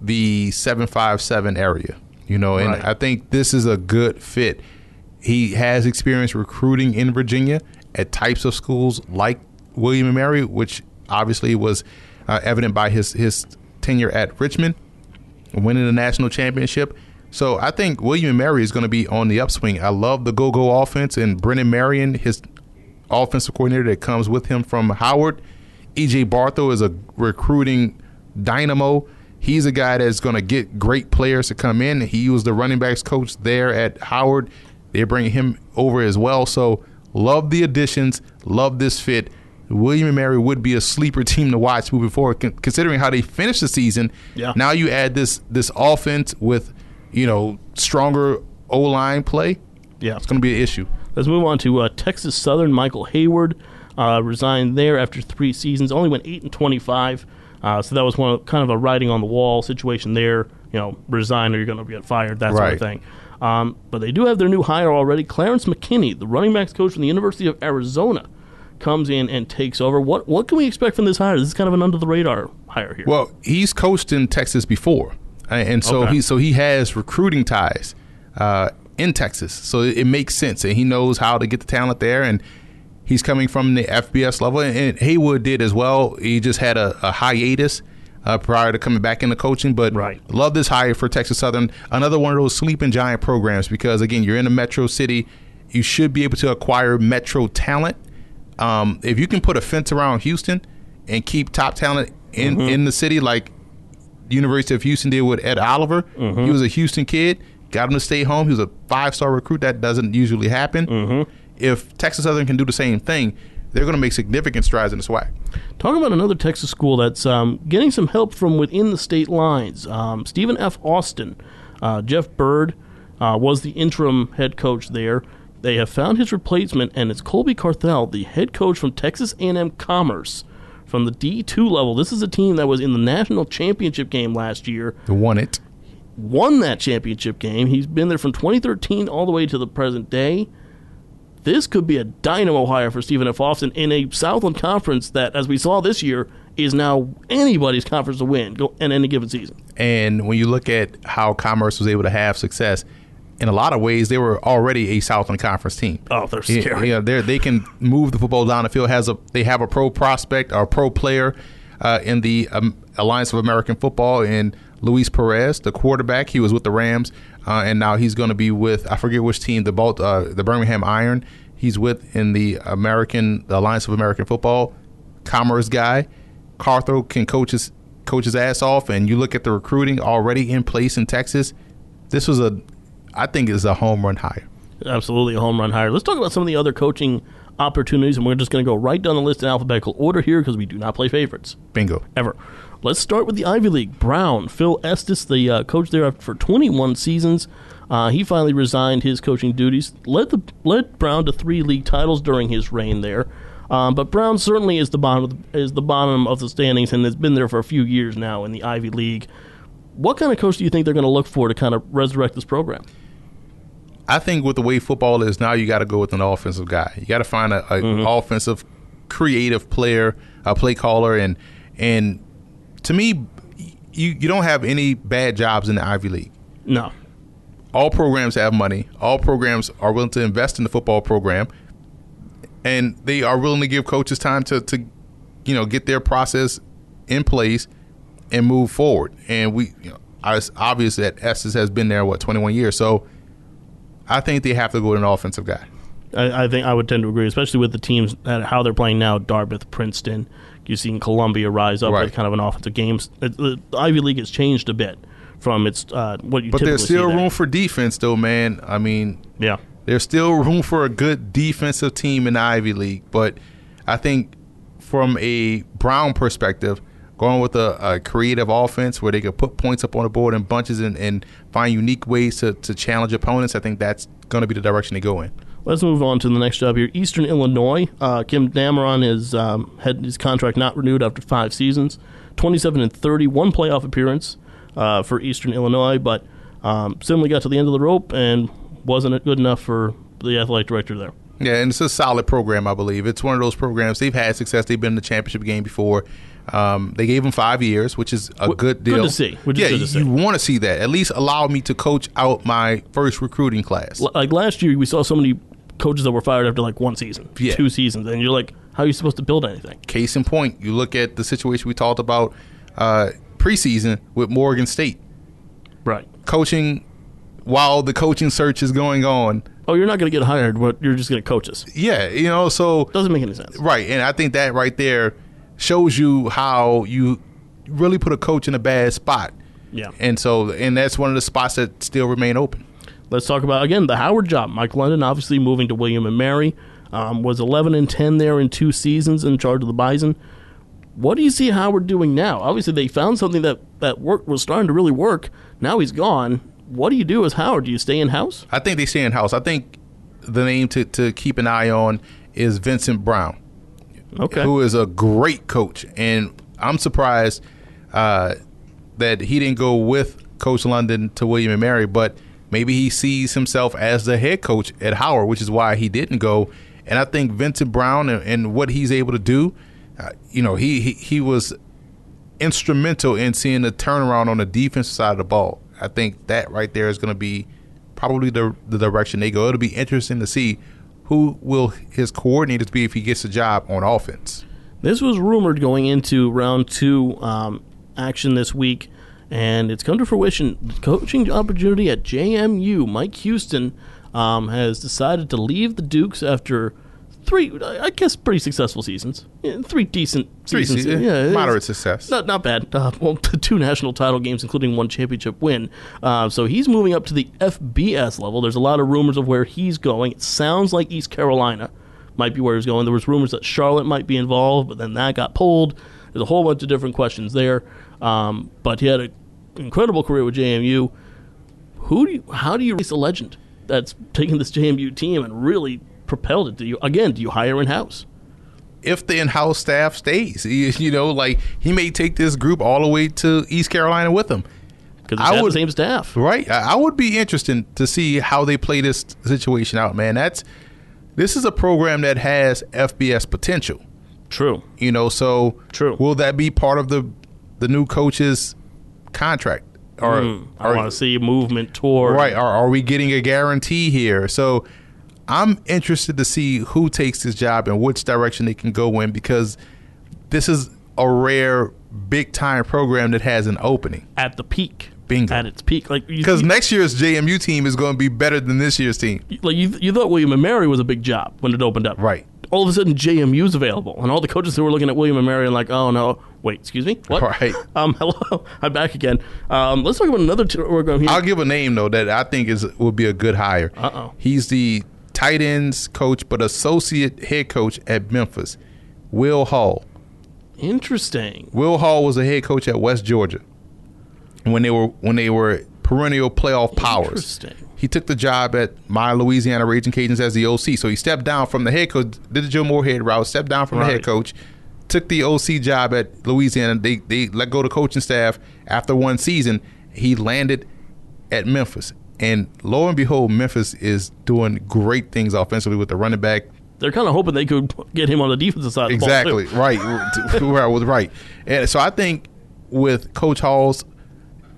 the seven five seven area. You know, and right. I think this is a good fit. He has experience recruiting in Virginia at types of schools like William and Mary, which obviously was uh, evident by his his tenure at Richmond, winning the national championship. So I think William and Mary is going to be on the upswing. I love the go go offense and Brennan Marion, his offensive coordinator that comes with him from Howard. EJ Barthel is a recruiting dynamo. He's a guy that's going to get great players to come in. He was the running backs coach there at Howard. They're bringing him over as well. So Love the additions. Love this fit. William and Mary would be a sleeper team to watch moving forward, considering how they finished the season. Yeah. Now you add this this offense with, you know, stronger O line play. Yeah, it's going to be an issue. Let's move on to uh, Texas Southern. Michael Haywood uh, resigned there after three seasons. Only went eight and twenty five. Uh, so that was one of, kind of a writing on the wall situation there. You know, resign or you're going to get fired. That right. sort of thing. Um, but they do have their new hire already. Clarence McKinney, the running backs coach from the University of Arizona, comes in and takes over. What what can we expect from this hire? This is kind of an under the radar hire here. Well, he's coached in Texas before, and so okay. he so he has recruiting ties uh, in Texas. So it, it, makes sense, and he knows how to get the talent there. And he's coming from the FBS level, and Haywood did as well. He just had a, a hiatus uh, prior to coming back into coaching. But right. love this hire for Texas Southern. Another one of those sleeping giant programs because again, you're in a metro city. You should be able to acquire metro talent. Um, if you can put a fence around Houston and keep top talent in, mm-hmm. in the city, like University of Houston did with Ed Oliver, mm-hmm. he was a Houston kid, got him to stay home. He was a five star recruit. That doesn't usually happen. Mm-hmm. If Texas Southern can do the same thing, they're going to make significant strides in the SWAC. Talk about another Texas school that's um, getting some help from within the state lines. Um, Stephen F. Austin, uh, Jeff Bird uh, was the interim head coach there. They have found his replacement, and it's Colby Carthel, the head coach from Texas A&M Commerce from the D2 level. This is a team that was in the national championship game last year. Won it. Won that championship game. He's been there from 2013 all the way to the present day this could be a dynamo hire for Stephen F. Austin in a Southland Conference that, as we saw this year, is now anybody's conference to win in any given season. And when you look at how Commerce was able to have success, in a lot of ways, they were already a Southland Conference team. Oh, they're scary. Yeah, they they can move the football down the field. Has a they have a pro prospect or a pro player uh, in the um, Alliance of American Football in Luis Perez, the quarterback. He was with the Rams uh, and now he's going to be with I forget which team the Balt, uh, the Birmingham Iron. He's with in the American the Alliance of American Football. Commerce guy, Carthel can coach his coach his ass off, and you look at the recruiting already in place in Texas. This was a, I think, is a home run hire. Absolutely a home run hire. Let's talk about some of the other coaching opportunities, and we're just going to go right down the list in alphabetical order here because we do not play favorites Bingo. ever. Let's start with the Ivy League. Brown, Phil Estes, the uh, coach there for 21 seasons. Uh, he finally resigned his coaching duties. Led the led Brown to three league titles during his reign there. Um, but Brown certainly is the bottom of the, is the bottom of the standings and has been there for a few years now in the Ivy League. What kind of coach do you think they're going to look for to kind of resurrect this program? I think with the way football is now, you got to go with an offensive guy. You got to find a, a Mm-hmm. offensive, creative player, a play caller, and and to me, you you don't have any bad jobs in the Ivy League. No, All programs have money. All programs are willing to invest in the football program, and they are willing to give coaches time to to you know get their process in place and move forward. And we, you know, it's obvious that Estes has been there what 21 years, so. I think they have to go with an offensive guy. I, I think I would tend to agree, especially with the teams that how they're playing now. Dartmouth, Princeton, you've seen Columbia rise up Right. with kind of an offensive games. It- The Ivy League has changed a bit from its uh, what you. But there's still room for defense, though, man. I mean, Yeah, there's still room for a good defensive team in the Ivy League. But I think from a Brown perspective, going with a, a creative offense where they can put points up on the board in bunches and, and find unique ways to, to challenge opponents, I think that's going to be the direction they go in. Let's move on to the next job here. Eastern Illinois. Uh, Kim Dameron has um, had his contract not renewed after five seasons. 27 and 30, one playoff appearance uh, for Eastern Illinois, but um, suddenly got to the end of the rope and wasn't good enough for the athletic director there. Yeah, and it's a solid program, I believe. It's one of those programs they've had success. They've been in the championship game before. Um, they gave him five years, which is a good good deal. to see, which yeah, good to you, you want to see that. At least allow me to coach out my first recruiting class. L- like last year, we saw so many coaches that were fired after like one season, Yeah. two seasons, and you're like, how are you supposed to build anything? Case in point, you look at the situation we talked about uh, preseason with Morgan State Right. coaching while the coaching search is going on. Oh, you're not going to get hired, but you're just going to coach us. Yeah, you know, so Doesn't make any sense. Right, and I think that right there shows you how you really put a coach in a bad spot. Yeah. And so, and that's one of the spots that still remain open. Let's talk about again the Howard job. Mike London, obviously moving to William and Mary, um, was 11 and 10 there in two seasons in charge of the Bison. What do you see Howard doing now? Obviously, they found something that that work was starting to really work. Now he's gone. What do you do as Howard? Do you stay in house? I think they stay in house. I think the name to, to keep an eye on is Vincent Brown, Okay. who is a great coach, and I'm surprised uh, that he didn't go with Coach London to William and Mary, but maybe he sees himself as the head coach at Howard, which is why he didn't go. And I think Vincent Brown and, and what he's able to do, uh, you know, he, he he was instrumental in seeing the turnaround on the defensive side of the ball. I think that right there is going to be probably the the direction they go. It'll be interesting to see who will his coordinators be if he gets a job on offense. This was rumored going into round two um, action this week, and it's come to fruition. The coaching opportunity at JMU. Mike Houston um, has decided to leave the Dukes after three, I guess, pretty successful seasons. Yeah, three decent Three seasons. se- yeah, moderate success. Not not bad. Uh, well, two national title games, including one championship win. Uh, so he's moving up to the FBS level. There's a lot of rumors of where he's going. It sounds like East Carolina might be where he's going. There was rumors that Charlotte might be involved, but then that got pulled. There's a whole bunch of different questions there. Um, but he had an incredible career with JMU. Who do you, how do you raise a legend that's taken this JMU team and really propelled it? Do you again? Do you hire in house? If the in-house staff stays, you, you know, like he may take this group all the way to East Carolina with him. Because I would- the same staff. Right. I, I would be interested to see how they play this situation out, man. That's this is a program that has FBS potential. True. You know, so True. Will that be part of the the new coach's contract? Or, Mm, I want to see movement toward right? Are, are we getting a guarantee here? So I'm interested to see who takes this job and which direction they can go in because this is a rare big time program that has an opening. at the peak. Bingo. At its peak, like Because next year's JMU team is going to be better than this year's team. like you, you thought William and Mary was a big job when it opened up. Right. All of a sudden, JMU's available, and all the coaches who were looking at William and Mary and like, oh no, wait, excuse me, what? Right. Um, hello, I'm back again. Um, let's talk about another T-. I'll give a name though that I think is would be a good hire. Uh-oh. He's the tight ends coach, but associate head coach at Memphis, Will Hall. Interesting. Will Hall was a head coach at West Georgia when they were when they were perennial playoff powers. Interesting. He took the job at my Louisiana Raging Cajuns as the OC. So he stepped down from the head coach, did the Joe Moorhead route, stepped down from the head coach, took the OC job at Louisiana. They they let go the coaching staff after one season. He landed at Memphis. And lo and behold, Memphis is doing great things offensively with the running back. They're kind of hoping they could get him on the defensive side. Of the ball, Exactly right. right right. And so I think with Coach Hall's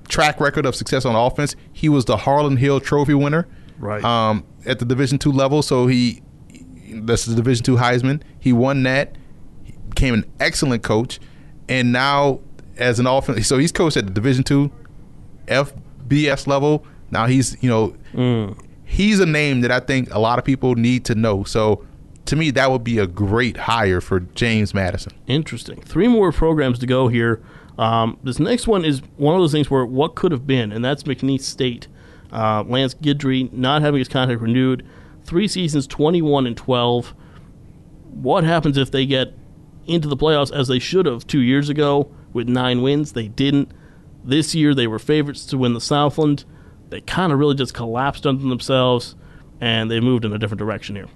track record of success on offense, he was the Harlon Hill Trophy winner, Right. Um, at the Division two level. So he that's the Division two Heisman. He won that. He became an excellent coach, and now as an offense, so he's coached at the Division two, FBS level. Now he's you know he's a name that I think a lot of people need to know. So to me, that would be a great hire for James Madison. Interesting. Three more programs to go here. Um, this next one is one of those things where what could have been, and that's McNeese State. Uh, Lance Guidry not having his contract renewed, three seasons, twenty-one and twelve. What happens if they get into the playoffs as they should have two years ago with nine wins? They didn't. This year they were favorites to win the Southland. They kind of really just collapsed under themselves, and they moved in a different direction here.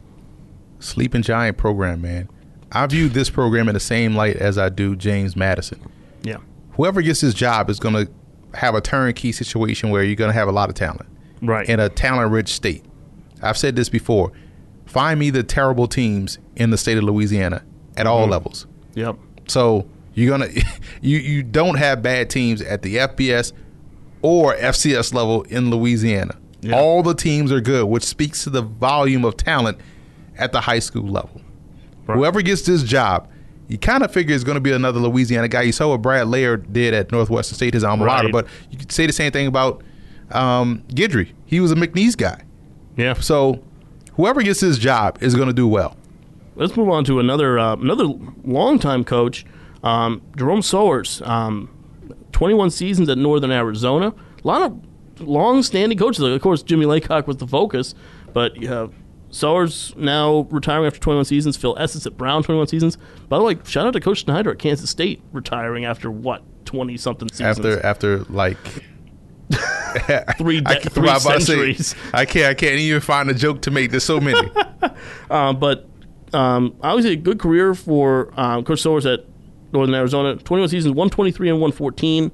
Sleeping Giant program, man. I view this program in the same light as I do James Madison. Yeah. Whoever gets this job is going to have a turnkey situation where you're going to have a lot of talent Right. in a talent-rich state. I've said this before. Find me the terrible teams in the state of Louisiana at all mm-hmm. levels. yep. So you're gonna you you don't have bad teams at the FBS or FCS level in Louisiana. Yeah. All the teams are good, which speaks to the volume of talent at the high school level. Right. Whoever gets this job, you kind of figure it's going to be another Louisiana guy. You saw what Brad Laird did at Northwestern State, his alma mater, Right. but you could say the same thing about um, Guidry. He was a McNeese guy. Yeah. So whoever gets his job is going to do well. Let's move on to another uh, another longtime coach, um, Jerome Souers. Um, 21 seasons at Northern Arizona. A lot of long-standing coaches. Of course, Jimmy Laycock was the focus, but you Souers now retiring after 21 seasons. Phil Estes at Brown, 21 seasons. By the way, shout out to Coach Snyder at Kansas State, retiring after what 20 something seasons. After after like three, de- I can't- three about say, centuries. I can't. I can't even find a joke to make. There's so many. Um, but um, obviously, a good career for um, Coach Souers at Northern Arizona. 21 seasons, 123 and 114,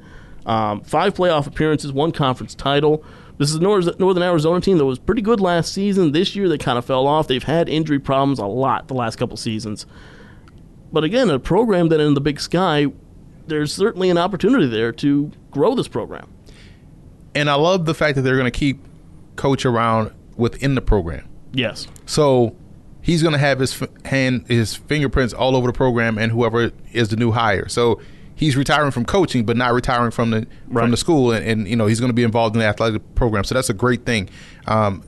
um, five playoff appearances, one conference title. This is a Northern Arizona team that was pretty good last season. This year, they kind of fell off. They've had injury problems a lot the last couple seasons. But again, a program that in the big sky, there's certainly an opportunity there to grow this program. and I love the fact that they're going to keep coach around within the program. Yes. So he's going to have his f- hand, his fingerprints all over the program, and whoever is the new hire. So he's retiring from coaching, but not retiring from the Right. from the school, and, and you know he's going to be involved in the athletic program. So that's a great thing. Um,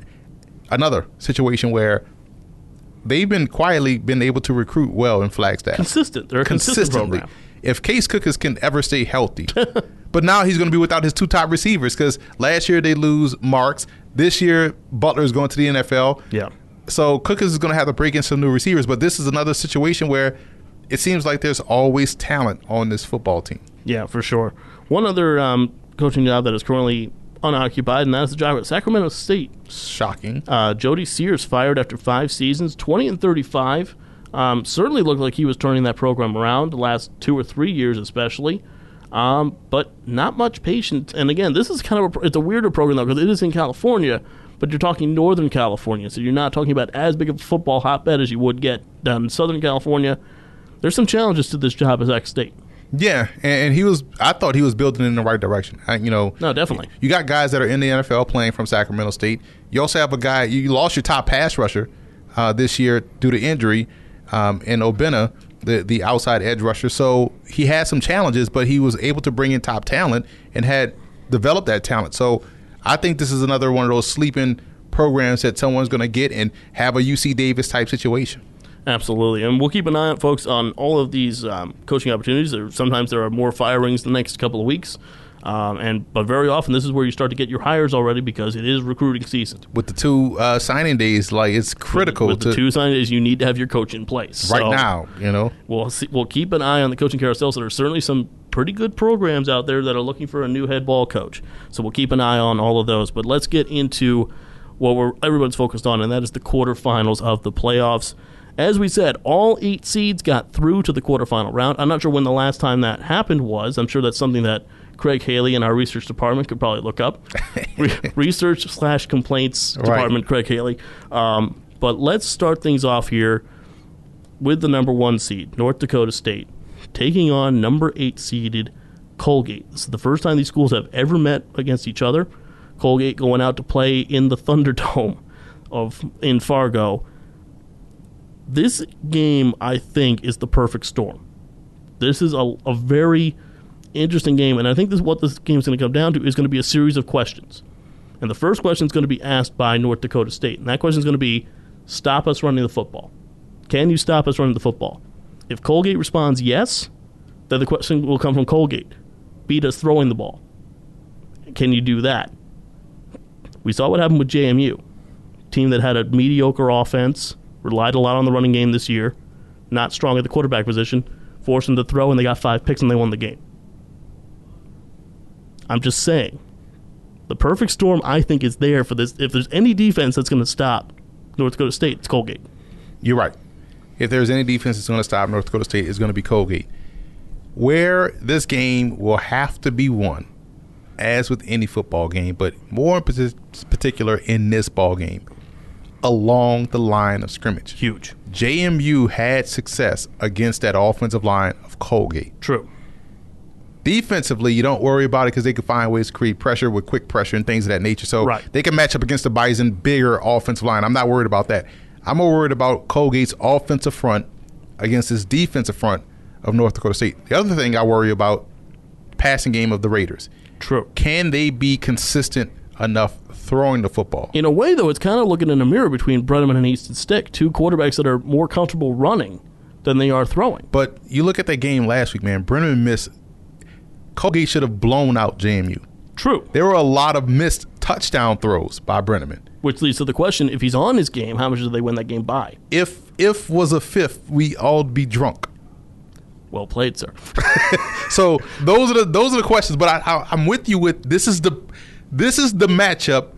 another situation where they've been quietly been able to recruit well in Flagstaff Consistent. They're a consistent consistently. program. If Case Cookus can ever stay healthy, but now he's going to be without his two top receivers because last year they lose Marks. This year Butler is going to the NFL. Yeah. So Cookers is going to have to break in some new receivers. But this is another situation where it seems like there's always talent on this football team. Yeah, for sure. One other um, coaching job that is currently unoccupied, and that's the job at Sacramento State. Shocking. Uh, Jody Sears fired after five seasons, 20 and 35. Um, certainly looked like he was turning that program around the last two or three years, especially. Um, but not much patience. And again, this is kind of a, it's a weirder program though because it is in California, but you're talking Northern California, so you're not talking about as big of a football hotbed as you would get down in Southern California. There's some challenges to this job as X State. Yeah, and, and he was. I thought he was building in the right direction. I, you know, No, definitely. You got guys that are in the NFL playing from Sacramento State. You also have a guy. You lost your top pass rusher uh, this year due to injury um, in Obina, the the outside edge rusher. So he had some challenges, but he was able to bring in top talent and had developed that talent. So I think this is another one of those sleeping programs that someone's going to get and have a UC Davis type situation. Absolutely, and we'll keep an eye out, folks, on all of these um, coaching opportunities. There, sometimes there are more firings the next couple of weeks. Um, and but very often this is where you start to get your hires already because it is recruiting season. With the two uh, signing days, like it's critical With to the two signing days, you need to have your coach in place right So now. You know, We'll see, we'll keep an eye on the coaching carousel. So are certainly some pretty good programs out there that are looking for a new head ball coach. So we'll keep an eye on all of those. But let's get into what we're everyone's focused on, and that is the quarterfinals of the playoffs. As we said, all eight seeds got through to the quarterfinal round. I'm not sure when the last time that happened was. I'm sure that's something that Craig Haley in our research department could probably look up. Re- research slash complaints Right. department, Craig Haley. Um, but let's start things off here with the number one seed, North Dakota State, taking on number eight seeded Colgate. This is the first time these schools have ever met against each other. Colgate going out to play in the Thunderdome of in Fargo. This game, I think, is the perfect storm. This is a, a very interesting game, and I think this is what this game is going to come down to is going to be a series of questions. And the first question is going to be asked by North Dakota State, and that question is going to be, "Stop us running the football." Can you stop us running the football? If Colgate responds yes, then the question will come from Colgate. Beat us throwing the ball. Can you do that? We saw what happened with JMU. Team that had a mediocre offense, relied a lot on the running game this year, not strong at the quarterback position, forced them to throw and they got five picks and they won the game. I'm just saying. The perfect storm I think is there for this. If there's any defense that's going to stop North Dakota State, it's Colgate. you're right. If there's any defense that's going to stop North Dakota State, it's going to be Colgate. Where this game will have to be won, as with any football game, but more in particular in this ball game, along the line of scrimmage. Huge. JMU had success against that offensive line of Colgate. True. Defensively, you don't worry about it because they can find ways to create pressure with quick pressure and things of that nature. So Right. they can match up against the Bison bigger offensive line. I'm not worried about that. I'm more worried about Colgate's offensive front against this defensive front of North Dakota State. The other thing I worry about passing game of the Raiders. True. Can they be consistent enough throwing the football? In a way, though, it's kind of looking in a mirror between Breneman and Easton Stick, two quarterbacks that are more comfortable running than they are throwing. But you look at that game last week, man. Brennan missed. Colgate should have blown out JMU. True. There were a lot of missed touchdown throws by Breneman. Which leads to the question: If he's on his game, how much do they win that game by? If if was a fifth, we all be drunk. Well played, sir. So those are the those are the questions. But I, I, I'm with you with this is the this is the matchup,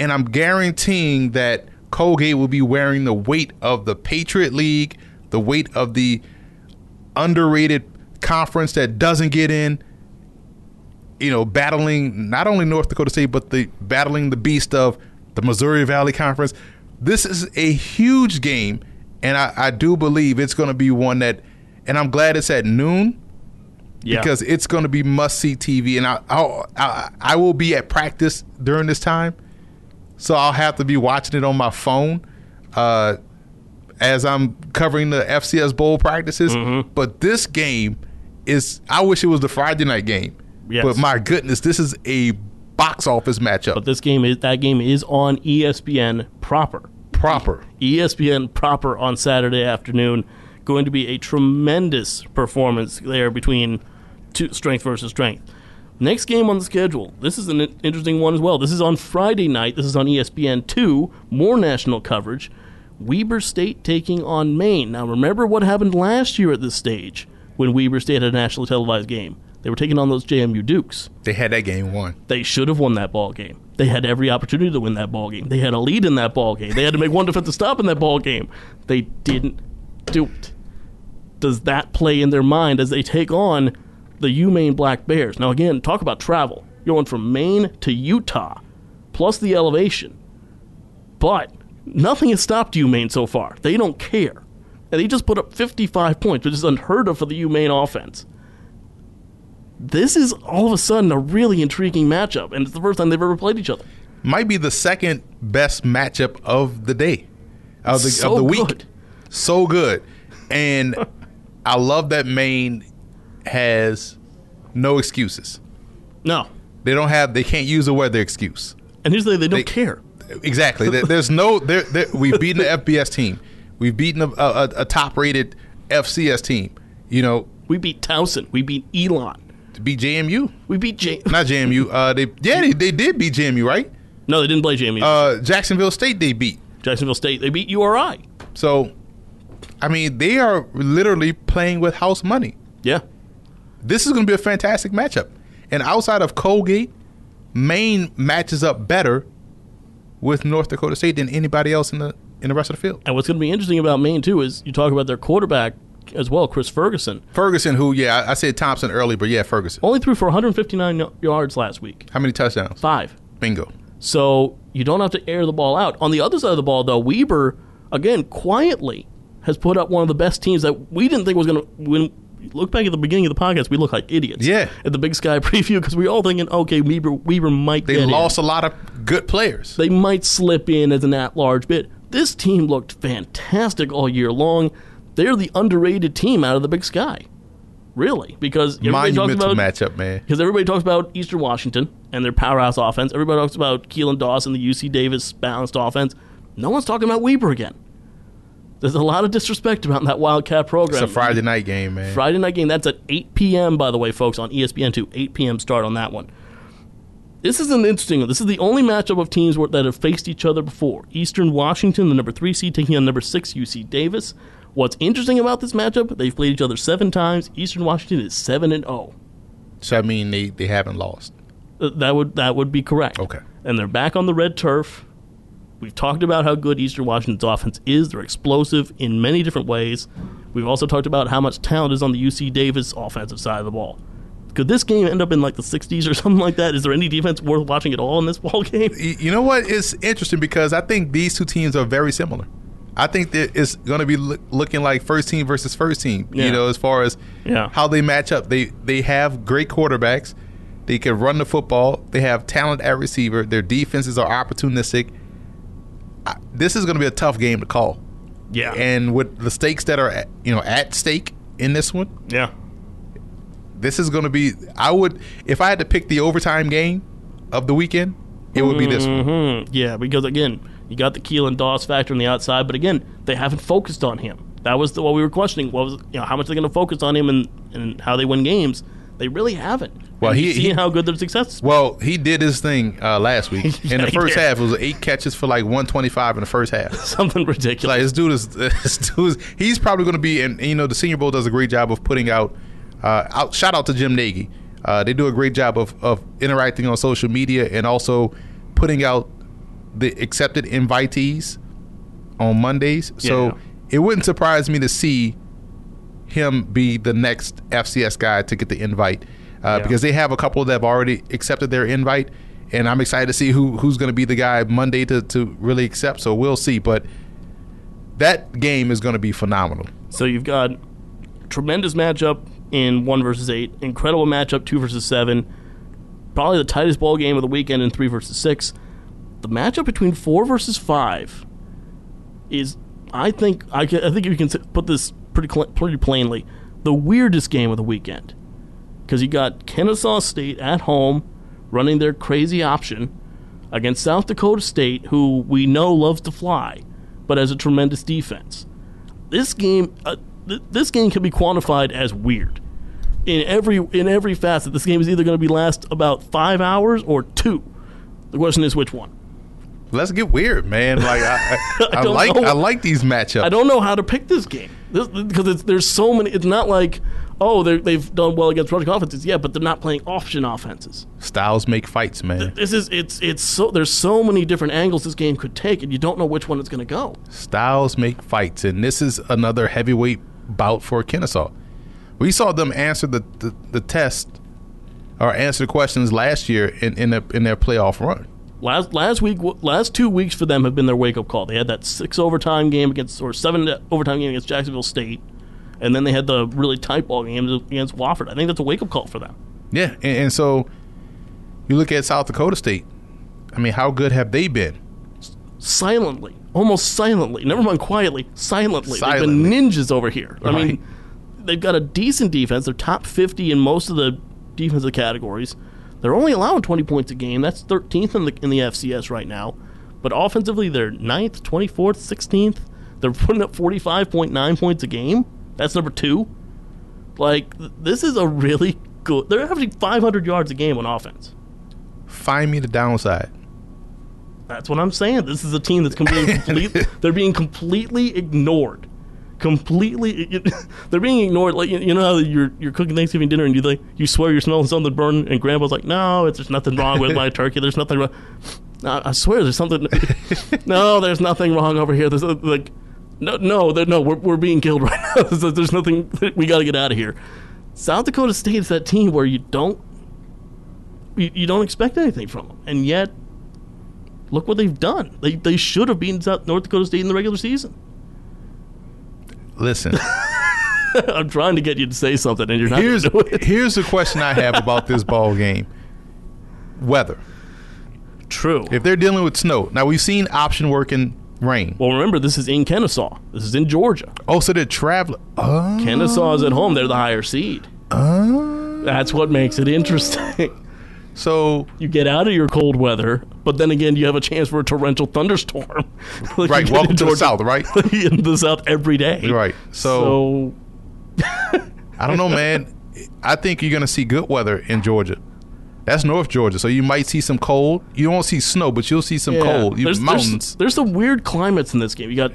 and I'm guaranteeing that Colgate will be wearing the weight of the Patriot League, the weight of the underrated conference that doesn't get in. You know, battling not only North Dakota State, but the battling the beast of the Missouri Valley Conference. This is a huge game, and I, I do believe it's going to be one that. And I'm glad it's at noon Yeah. because it's going to be must see TV, and I, I I will be at practice during this time, so I'll have to be watching it on my phone uh, as I'm covering the FCS bowl practices. Mm-hmm. But this game is I wish it was the Friday night game, Yes. but my goodness, this is a box office matchup. but this game is that game is on ESPN proper. proper. ESPN proper on Saturday afternoon. Going to be a tremendous performance there between two, strength versus strength. Next game on the schedule. This is an interesting one as well. This is on Friday night. This is on ESPN two. More national coverage. Weber State taking on Maine. Now remember what happened last year at this stage when Weber State had a nationally televised game. They were taking on those JMU Dukes. They had that game won. They should have won that ball game. They had every opportunity to win that ball game. They had a lead in that ball game. They had to make one defensive stop in that ball game. They didn't do it. Does that play in their mind as they take on the UMaine Black Bears? Now, again, talk about travel. You're going from Maine to Utah, plus the elevation. But nothing has stopped UMaine so far. They don't care. And they just put up 55 points, which is unheard of for the UMaine offense this is all of a sudden a really intriguing matchup, and it's the first time they've ever played each other. Might be the second best matchup of the day, of the So of the week. good. So good, and I love that Maine has no excuses. No. They don't have. They can't use a weather excuse. And here's the thing, they don't They- care. Exactly. There- There's no. There, there, we've beaten the FBS team. We've beaten a, a, a top-rated FCS team. You know, We beat Towson. We beat Elon. To beat JMU. We beat J. Not JMU. Uh, they yeah, they, they did beat JMU, right? No, they didn't play JMU. Uh, Jacksonville State they beat. Jacksonville State. They beat URI. So, I mean, they are literally playing with house money. Yeah. This is going to be a fantastic matchup. And outside of Colgate, Maine matches up better with North Dakota State than anybody else in the in the rest of the field. And what's going to be interesting about Maine too is you talk about their quarterback as well, Chris Ferguson. Ferguson, who yeah, I, I said Thompson early, but yeah, Ferguson. Only threw for 159 yards last week. How many touchdowns? Five. Bingo. So you don't have to air the ball out. On the other side of the ball, though, Weber again quietly has put up one of the best teams that we didn't think was going to win. Look back at the beginning of the podcast, we look like idiots. Yeah. At the Big Sky preview because we all thinking, okay, Weber Weber might They get in. lost a lot of good players. they might slip in as an at-large bid. This team looked fantastic all year long. They're the underrated team out of the Big Sky, really, because everybody talks Monumental about matchup, man. because everybody talks about Eastern Washington and their powerhouse offense. Everybody talks about Keelan Dawson, the UC Davis balanced offense. No one's talking about Weber again. There's a lot of disrespect about that Wildcat program. It's a Friday night game, man. Friday night game. That's at 8 p.m. By the way, folks, on E ESPN2. 8 p.m. start on that one. This is an interesting one. This is the only matchup of teams that have faced each other before. Eastern Washington, the number three seed, taking on number six UC Davis. What's interesting about this matchup? They've played each other seven times. Eastern Washington is seven and oh. zero. So I mean, they, they haven't lost. Uh, That would that would be correct. Okay. And they're back on the red turf. We've talked about how good Eastern Washington's offense is. They're explosive in many different ways. We've also talked about how much talent is on the UC Davis offensive side of the ball. Could this game end up in like the 60s or something like that? Is there any defense worth watching at all in this ball game? You know what? It's interesting because I think these two teams are very similar. I think that it's going to be look, looking like first team versus first team. Yeah. You know, as far as Yeah. how they match up. They they have great quarterbacks. They can run the football. They have talent at receiver. Their defenses are opportunistic. I, this is going to be a tough game to call. Yeah. And with the stakes that are at, you know at stake in this one, yeah. this is going to be. I would if I had to pick the overtime game of the weekend, it would be this one. hmm Yeah, because again, you got the Keelan Doss factor on the outside, but again, they haven't focused on him. That was the, what we were questioning. What was you know how much they're going to focus on him and, and how they win games? They really haven't. Well, he- seen how good their success. Well, he did his thing uh, last week. Yeah, in the first half, it was eight catches for like 125 in the first half. Something ridiculous. like this dude is, this dude is he's probably going to be, and you know, the Senior Bowl does a great job of putting out. Uh, out shout out to Jim Nagy. Uh, they do a great job of, of interacting on social media and also putting out the accepted invitees on Mondays. So Yeah. it wouldn't surprise me to see him be the next FCS guy to get the invite uh, Yeah. because they have a couple that have already accepted their invite, and I'm excited to see who who's going to be the guy Monday to, to really accept. So we'll see, but that game is going to be phenomenal. So you've got tremendous matchup in one versus eight, incredible matchup two versus seven, probably the tightest ball game of the weekend in three versus six. The matchup between four versus five is, I think, I, ca- I think you can put this pretty cl- pretty plainly, the weirdest game of the weekend. Because you got Kennesaw State at home running their crazy option against South Dakota State, who we know loves to fly, but has a tremendous defense. This game uh, th- this game can be quantified as weird. In every in every facet this game is either going to be last about five hours or two. The question is which one Let's get weird, man. Like I, I, I, don't like know. I like these matchups. i don't know how to pick this game because it's, there's so many it's not like oh they've done well against rushing offenses yeah but they're not playing option offenses Styles make fights, man. this is it's it's so there's so many different angles this game could take and you don't know which one it's going to go Styles make fights, and this is another heavyweight bout for Kennesaw. We saw them answer the, the, the test or answer the questions last year in in, in their playoff run. Last last week, last two weeks for them have been their wake up call. They had that six overtime game against, or seven overtime game against Jacksonville State, and then they had the really tight ball game against Wofford. I think that's a wake up call for them. Yeah, and, and so you look at South Dakota State. I mean, how good have they been? Silently, almost silently, never mind quietly, silently. They've been ninjas over here. I mean, they've got a decent defense. They're top fifty in most of the defensive categories. They're only allowing twenty points a game. That's thirteenth in the in the FCS right now. But offensively, they're 9th, twenty fourth, sixteenth. They're putting up forty five point nine points a game. That's number two. Like th- this is a really good. They're averaging 500 yards a game on offense. Find me the downside. That's what I'm saying. This is a team that's completely complete, they're being completely ignored. Completely, they're being ignored. Like you, you know how you're you're cooking Thanksgiving dinner and you like you swear you're smelling something burning, and Grandpa's like, "No, it's, there's nothing wrong with my turkey. There's nothing wrong." No, I swear, there's something. no, there's nothing wrong over here. There's uh, like, no, no, no. We're we're being killed right now. there's, there's nothing. We got to get out of here. South Dakota State is that team where you don't you, you don't expect anything from them, and yet look what they've done. They they should have beaten South North Dakota State in the regular season. Listen, I'm trying to get you to say something, and you're not. here's it. here's the question I have about this ball game. Weather. True. If they're dealing with snow, now we've seen option work in rain. well, remember this is in Kennesaw. This is in Georgia. Oh, so they're traveling. Oh, Kennesaw is at home. They're the higher seed. oh. That's what makes it interesting. So you get out of your cold weather, but then again, you have a chance for a torrential thunderstorm. Like right, welcome to the south, right? in the south every day. Right. So, So I don't know, man. I think you're gonna see good weather in Georgia. That's North Georgia, so you might see some cold. You won't see snow, but you'll see some Yeah. cold. You, There's, mountains. There's, there's some weird climates in this game. You got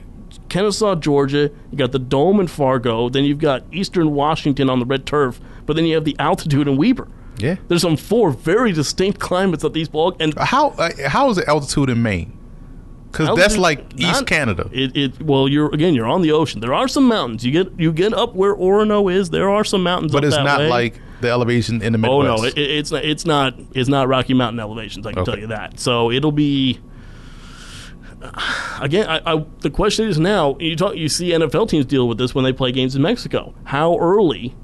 Kennesaw, Georgia. You got the Dome in Fargo. Then you've got Eastern Washington on the red turf. But then you have the altitude in Weber. Yeah. There's some four very distinct climates at these ball and How uh, how is the altitude in Maine? Because that's like East Canada. It, it well, you're again, you're on the ocean. There are some mountains. You get you get up where Orono is. There are some mountains, but it's not way. like the elevation in the Midwest. Oh no, it, it's not. It's not. It's not Rocky Mountain elevations. I can tell you that. So it'll be. Again, I, I, the question is now. You talk. You see NFL teams deal with this when they play games in Mexico. How early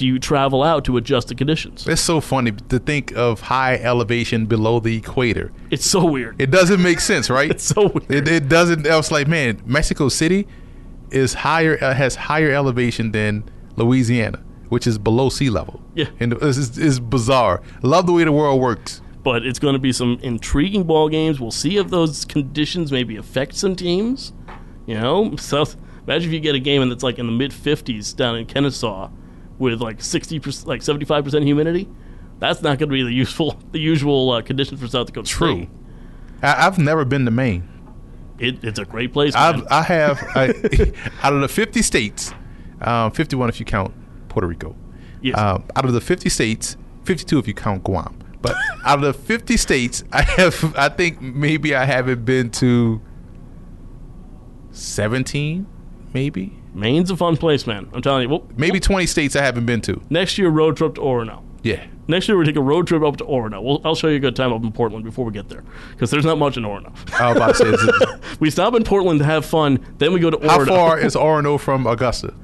do you travel out to adjust the conditions? It's so funny to think of high elevation below the equator. It's so weird. It doesn't make sense, right? It's so weird. It, it doesn't. I was like, man, Mexico City is higher uh, has higher elevation than Louisiana, which is below sea level. Yeah. and it's, it's, it's bizarre. Love the way the world works. but it's going to be some intriguing ball games. We'll see if those conditions maybe affect some teams. You know, South. Imagine if you get a game and it's like in the mid 50s down in Kennesaw with like 60 percent, like 75 percent humidity. That's not going to be the useful, the usual uh, conditions for South Dakota True. State. I, I've never been to Maine. It, it's a great place. I've, I have I, out of the 50 states, um, 51 if you count Puerto Rico. Yes. Um, out of the 50 states, 52 if you count Guam. But out of the 50 states, I have I think maybe I haven't been to 17, maybe Maine's a fun place, man. I'm telling you. Well, maybe 20 states I haven't been to. next year road trip to Orono. Yeah. Next year we take a road trip up to Orono. We'll, I'll show you a good time up in Portland before we get there because there's not much in Orono. I was about to say, it- we stop in Portland to have fun, then we go to Orono. how far is Orono from Augusta?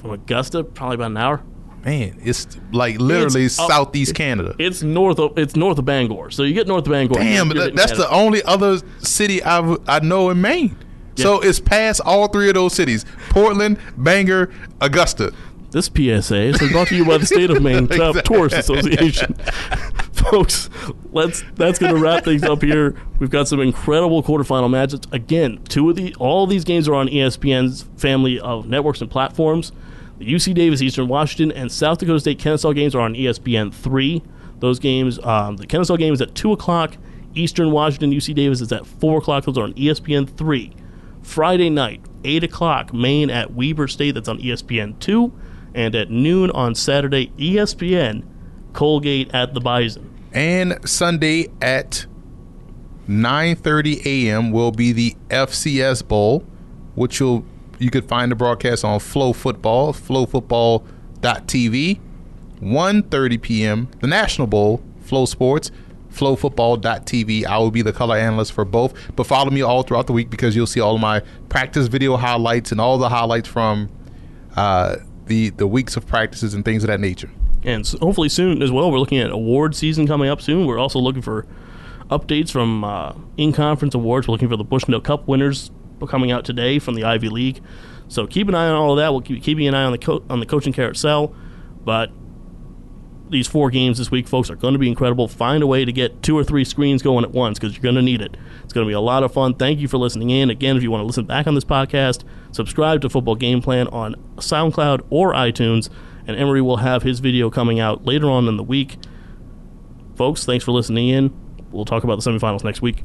from Augusta? Probably about an hour. Man, it's like literally It's- southeast Canada. It's north of it's north of Bangor. So you get north of Bangor. Damn, you're that, getting that's the Canada. only other city I I know in Maine. So it's past all three of those cities: Portland, Bangor, Augusta. This PSA is brought to you by the State of Maine Exactly. Tourist Association. Folks, let's that's going to wrap things up here. We've got some incredible quarterfinal matches. Again, two of the all these games are on ESPN's family of networks and platforms. The UC Davis Eastern Washington and South Dakota State Kennesaw games are on ESPN three. Those games, um, the Kennesaw game is at two o'clock. Eastern Washington UC Davis is at four o'clock. Those are on ESPN three. Friday night, 8 o'clock, Maine at Weber State. That's on ESPN 2. And at noon on Saturday, ESPN, Colgate at the Bison. And Sunday at 9:30 a.m. will be the FCS Bowl, which you'll you could find the broadcast on Flow Football, flofootball.tv. 1:30 p.m. the National Bowl, FloSports, flofootball.tv. I will be the color analyst for both, but follow me all throughout the week because you'll see all of my practice video highlights and all the highlights from uh, the the weeks of practices and things of that nature. And s hopefully soon as well, we're looking at award season coming up soon. We're also looking for updates from uh, in conference awards. We're looking for the Bushnell Cup winners coming out today from the Ivy League. So keep an eye on all of that. We'll keep keeping an eye on the co- on the coaching carousel. But these four games this week, folks, are going to be incredible. Find a way to get two or three screens going at once because you're going to need it. It's going to be a lot of fun. Thank you for listening in. Again, if you want to listen back on this podcast, subscribe to Football Game Plan on SoundCloud or iTunes. and Emory will have his video coming out later on in the week. Folks, thanks for listening in. We'll talk about the semifinals next week.